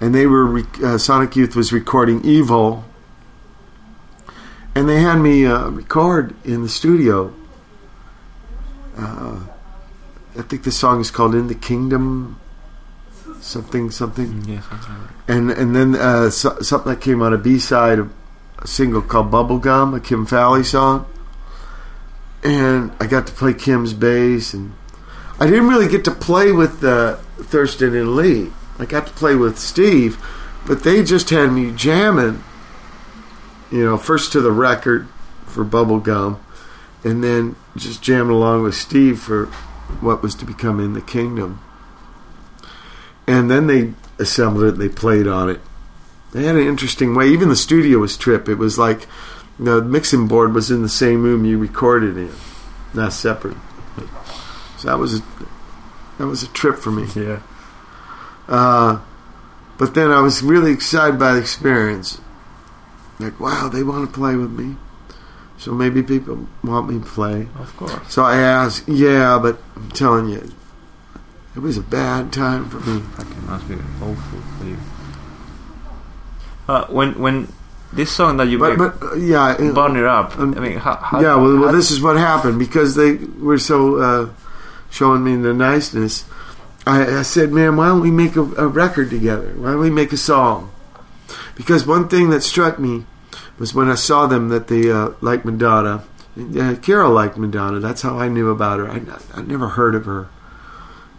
and they were re- uh, Sonic Youth was recording Evil, and they had me uh, record in the studio. Uh, I think the song is called "In the Kingdom," something something, Yeah, something and and then uh, so, something that came on a B side a single called "Bubblegum," a Kim Fowley song, and I got to play Kim's bass, and I didn't really get to play with uh, Thurston and Lee. I got to play with Steve, but they just had me jamming. You know, first to the record for Bubblegum, and then just jamming along with Steve for what was to become In the Kingdom. And then they assembled it, and they played on it. They had an interesting way. Even the studio was trip. It was like the mixing board was in the same room you recorded in, not separate. So that was a, that was a trip for me. (laughs) Yeah. Uh, but then I was really excited by the experience. Like, wow, they want to play with me. So maybe people want me to play. Of course. So I asked, yeah, but I'm telling you, it was a bad time for me. Fucking must be awful for you. Uh, when when this song that you But, but uh, yeah, uh, burn it up. um, I mean, how, how, yeah. Well, well, this is what happened because they were so uh, showing me the niceness. I, I said, "Man, why don't we make a, a record together? Why don't we make a song?" Because one thing that struck me was when I saw them that they uh, liked Madonna. Uh, Carol liked Madonna. That's how I knew about her. I, I never heard of her,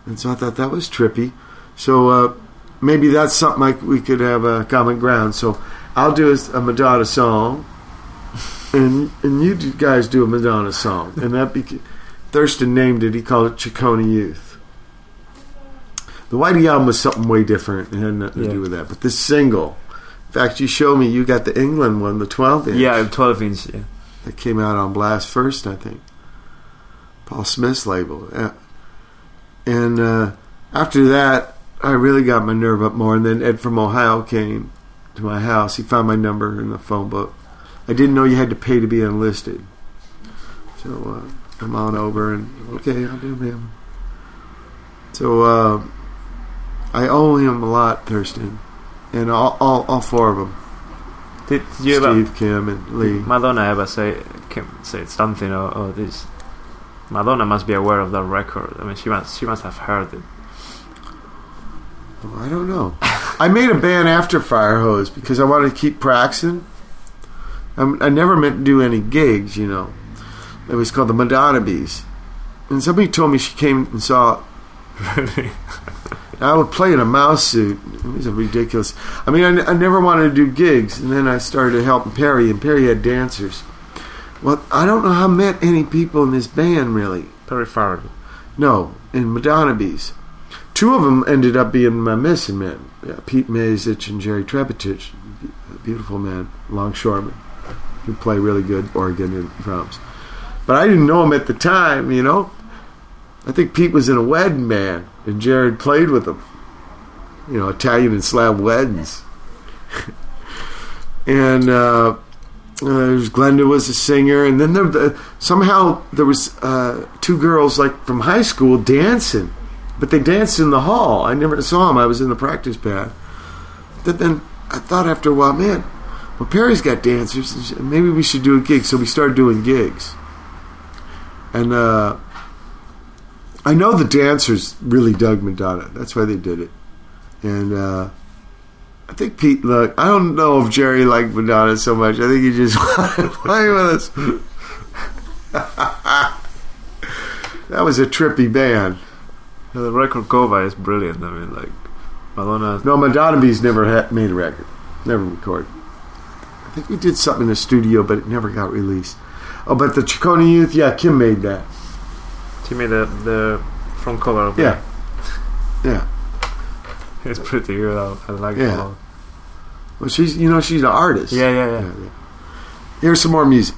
and so I thought that was trippy. So uh, maybe that's something like we could have a common ground. So I'll do a, Madonna song, and and you guys do a Madonna song, and that beca- Thurston named it. He called it Ciccone Youth. The Whitey album was something way different. It had nothing to do with that. But this single, in fact, you show me you got the England one, the 12 inch. Yeah, 12 inch. Yeah. That came out on Blast First, I think. Paul Smith's label. Yeah. And uh, after that, I really got my nerve up more. And then Ed from Ohio came to my house. He found my number in the phone book. I didn't know you had to pay to be enlisted. So uh, I'm on over and, okay, I'll do him. So uh, I owe him a lot, Thurston. And all, all, all four of them. Did you ever, Steve, Kim, and Lee. Madonna ever say Kim said something or, or this? Madonna must be aware of that record. I mean, she must she must have heard it. I don't know. I made a band after Fire Hose because I wanted to keep practicing. I'm, um, I never meant to do any gigs, you know. It was called the Madonna Bees. And somebody told me she came and saw Really? (laughs) I would play in a mouse suit. It was ridiculous. I mean, I, I never wanted to do gigs, and then I started helping Perry, and Perry had dancers. Well, I don't know how I met any people in this band really. Perry Farrell. No, in Madonna Bees. Two of them ended up being my missing men. Yeah, Pete Mazich and Jerry Trebotic. Beautiful man, longshoreman, who play really good organ and drums. But I didn't know him at the time, you know. I think Pete was in a wedding band, and Jared played with him. You know, Italian and Slav weddings. (laughs) and uh, uh, Glenda was a singer, and then there, the, somehow there was uh, two girls like from high school dancing, but they danced in the hall. I never saw them. I was in the practice pad. But then I thought after a while, man, well Perry's got dancers. Maybe we should do a gig. So we started doing gigs, and uh, I know the dancers really dug Madonna. That's why they did it, and. Uh, I think Pete look. I don't know if Jerry liked Madonna so much. I think he just (laughs) wanted to play with us. (laughs) that was a trippy band. Yeah, the record Kova is brilliant. I mean, like Madonna. No, Madonna Bees never had, made a record, never recorded. I think we did something in the studio, but it never got released. Oh, but the Ciccone Youth, yeah, Kim made that. She made the the front cover of Yeah, yeah. (laughs) It's pretty good. I, I like it a Yeah. lot. Well, she's you know she's an artist. Yeah, yeah, yeah. Here's some more music.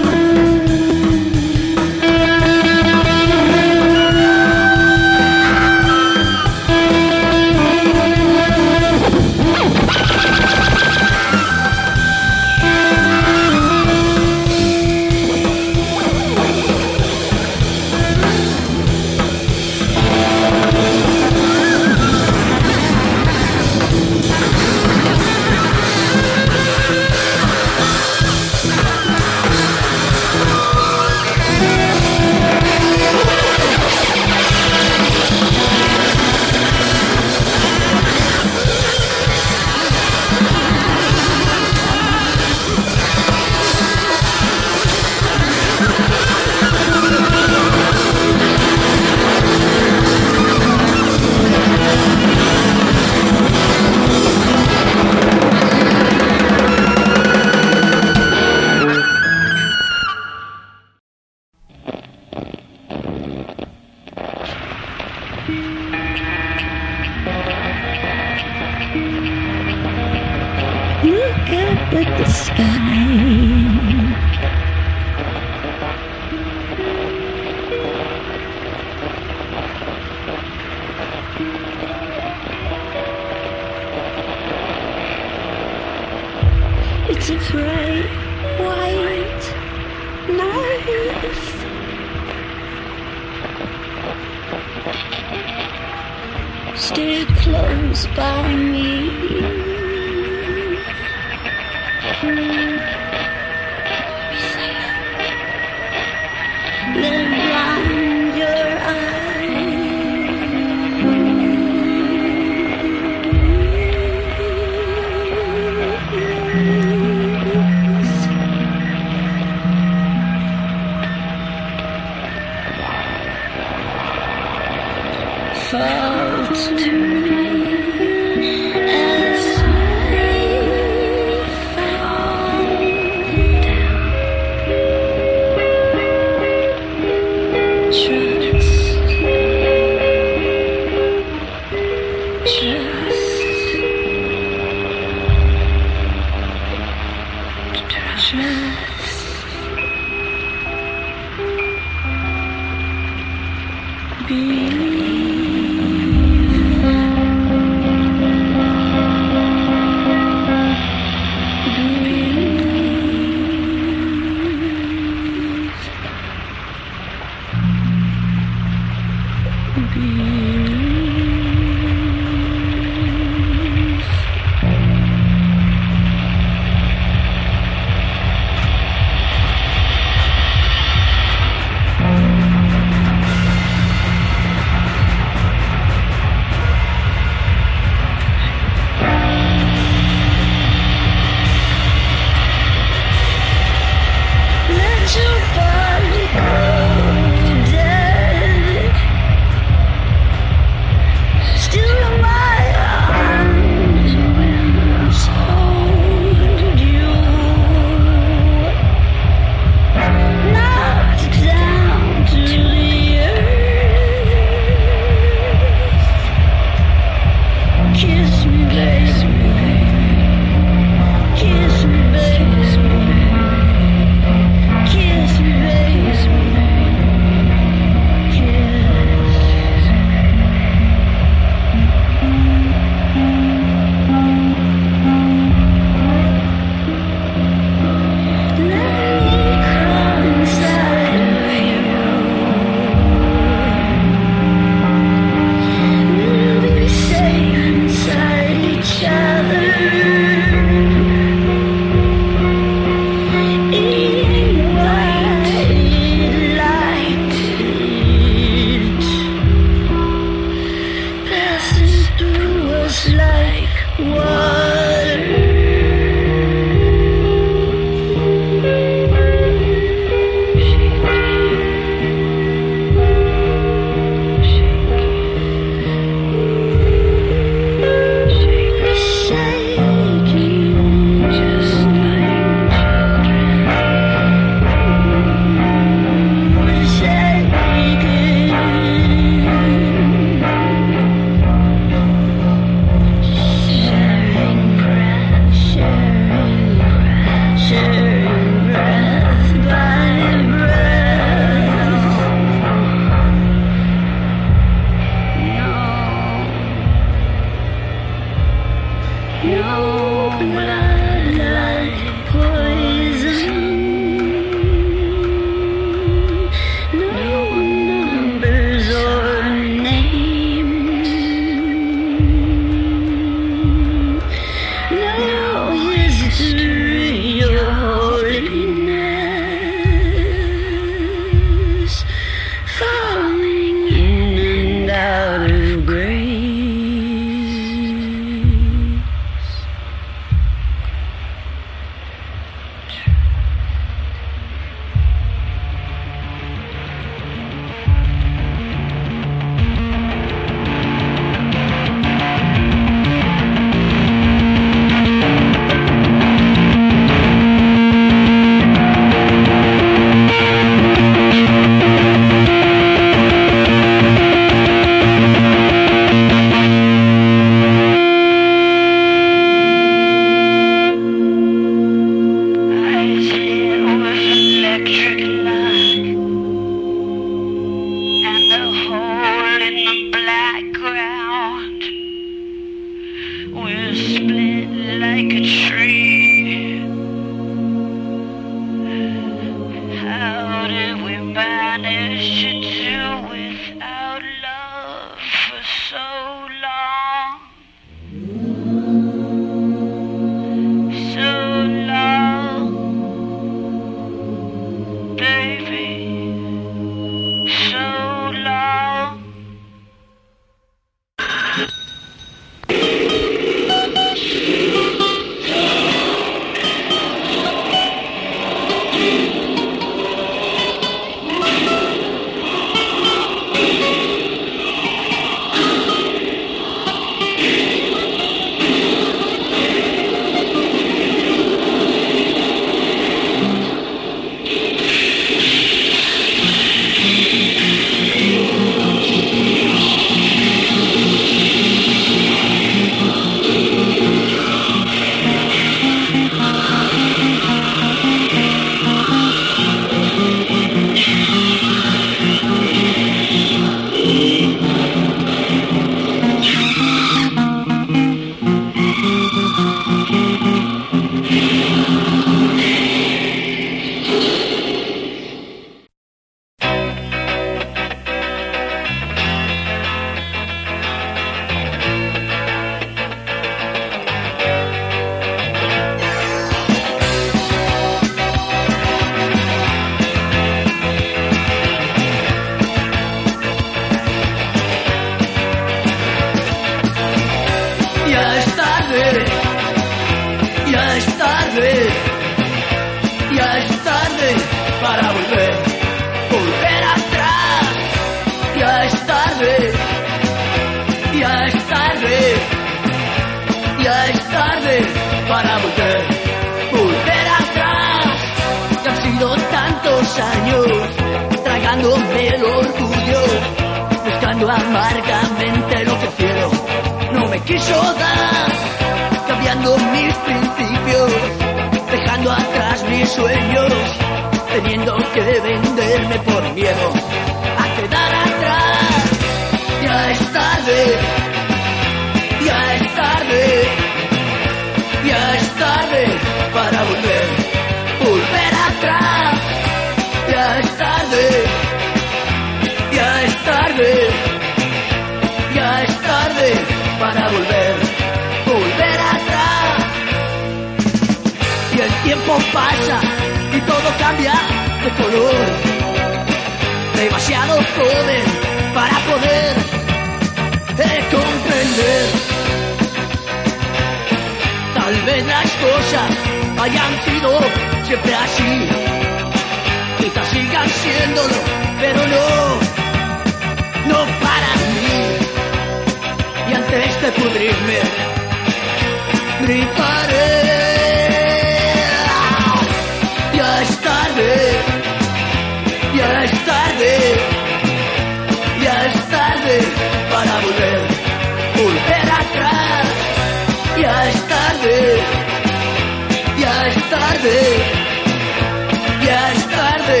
Ya es tarde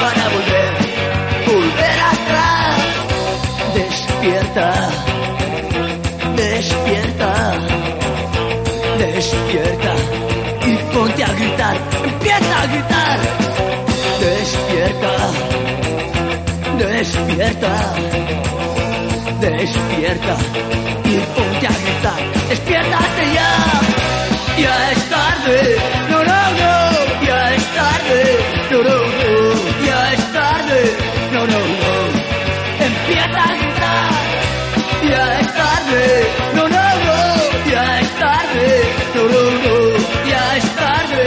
para volver, volver atrás. Despierta, despierta, despierta y ponte a gritar, empieza a gritar. Despierta, despierta, despierta y ponte a gritar, despiértate ya, ya es tarde, tarde, no, no, no, tarde, no, no, no, tarde,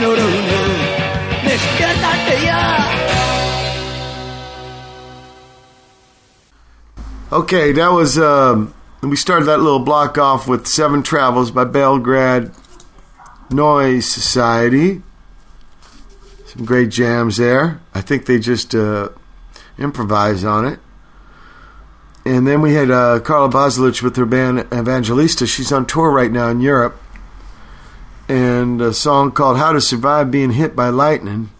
no, no, no. Okay, that was. Um, we started that little block off with Seven Travels by Belgrade Noise Society. Some great jams there. I think they just uh, improvised on it. And then we had uh, Carla Bozulich with her band Evangelista. She's on tour right now in Europe. And a song called How to Survive Being Hit by Lightning.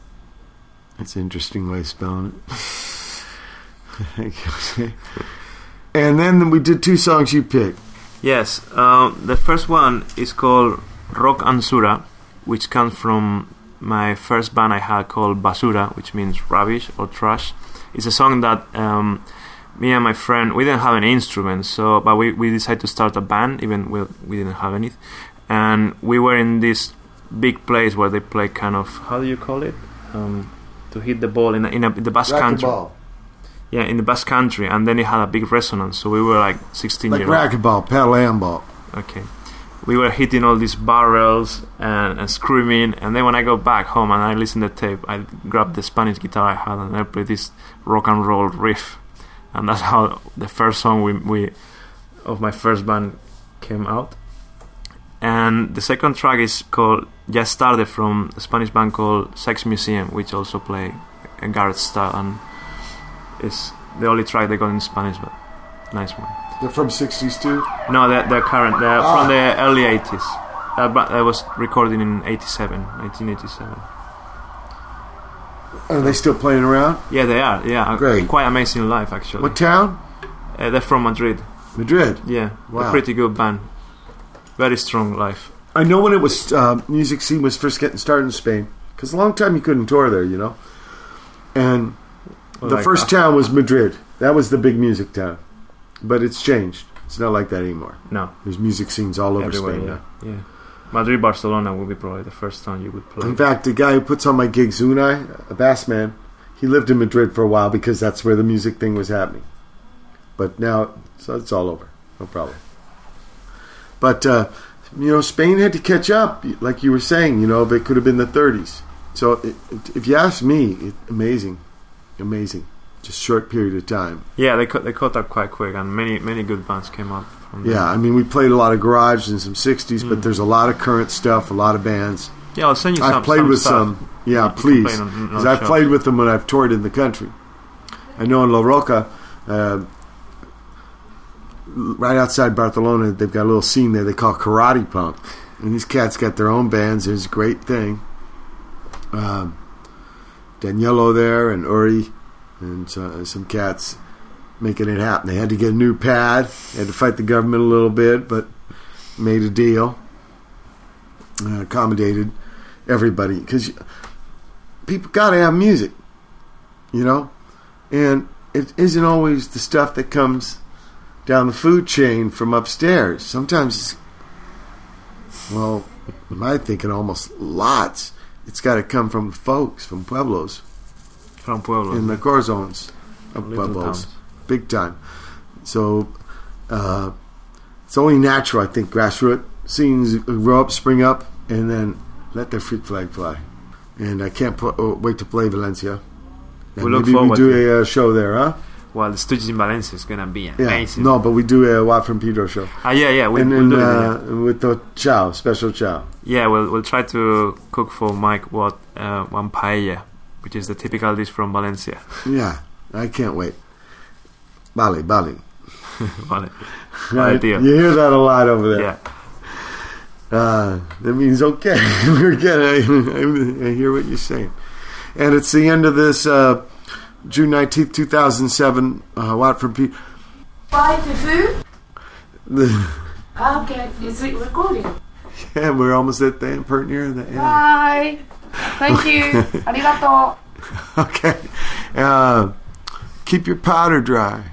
That's an interesting way of spelling it. (laughs) and then we did two songs you picked. Yes, uh, the first one is called Rock 'n' Sura, which comes from my first band I had called Basura, which means rubbish or trash. It's a song that um, me and my friend we didn't have any instruments, so but we, we decided to start a band, even we, we didn't have any, and we were in this big place where they play kind of how do you call it um, to hit the ball in a, in, a, in the Basque country. Racquetball. Yeah, in the Basque country, and then it had a big resonance. So we were like 16 Like years old. racquetball, paddle handball. Okay. We were hitting all these barrels and, and screaming, and then when I go back home and I listen to the tape, I grab the Spanish guitar I had and I play this rock and roll riff, and that's how the first song we, we of my first band came out. And the second track is called Ya Es Tarde from a Spanish band called Sex Museum, which also play a garage style, and it's the only track they got in Spanish, but nice one. They're from 60s too? No, they're, they're current. They're Ah. from the early 80s. That, that was recorded in 87, 1987. Are they still playing around? Yeah, they are. Yeah, Great. Quite amazing live, actually. What town? Uh, they're from Madrid. Madrid. Yeah, Wow. a pretty good band. Very strong live. I know when it was uh, music scene was first getting started in Spain because a long time you couldn't tour there, you know. And the like, first uh, town was Madrid. That was the big music town, but it's changed. It's not like that anymore. No. There's music scenes all over Everywhere, Spain. yeah. now. yeah. Madrid, Barcelona will be probably the first time you would play. In fact, the guy who puts on my gigs, Unai, a bass man, he lived in Madrid for a while because that's where the music thing was happening. But now, so it's all over. No problem. But, uh, you know, Spain had to catch up, like you were saying, you know, it could have been the 30s. So it, it- if you ask me, it, amazing. Amazing. just short period of time. Yeah, they caught, they caught up quite quick, and many many good bands came up. There. Yeah, I mean, we played a lot of garage and some '60s, Mm. but there's a lot of current stuff, a lot of bands. Yeah, I'll send you some. I've played some with stuff. some. Yeah, You please. play on- on 'Cause our I've played with them when I've toured in the country. I know in La Roca, uh, right outside Barcelona, they've got a little scene there they call Karate Pump. And these cats got their own bands. It's a great thing. Um, Danielo there and Uri and so, some cats making it happen. They had to get a new pad. They had to fight the government a little bit, but made a deal. Uh, accommodated everybody because people got to have music, you know, and it isn't always the stuff that comes down the food chain from upstairs. Sometimes, it's, well, my thinking almost lots. It's got to come from folks, from pueblos, from pueblos, in the core zones of pueblos, towns. Big time. So uh, it's only natural, I think, grassroots scenes grow up, spring up, and then let their freak flag fly. And I can't pl- oh, wait to play Valencia. And We look maybe we do a uh, show there, huh? Well, the Stooges in Valencia is gonna be Yeah. amazing. No, but we do a Watt from Pedro show. Ah, yeah, yeah, we- and we'll then, do it, uh, with the chow, special chow. Yeah, we'll we'll try to cook for Mike what uh, one paella, which is the typical dish from Valencia. Yeah, I can't wait. Bali, Bali. (laughs) Bali. (laughs) Right? Idea. You hear that a lot over there. Yeah. Uh, that means okay. (laughs) We're getting. I, I, hear what you're saying. And it's the end of this uh, June 19th, 2007. Uh, Watt from Pedro. Bye, Fufu. Okay, is it recording? Yeah, we're almost at the end, part near the end. Bye. Thank you. Arigato. okay. Uh, keep your powder dry.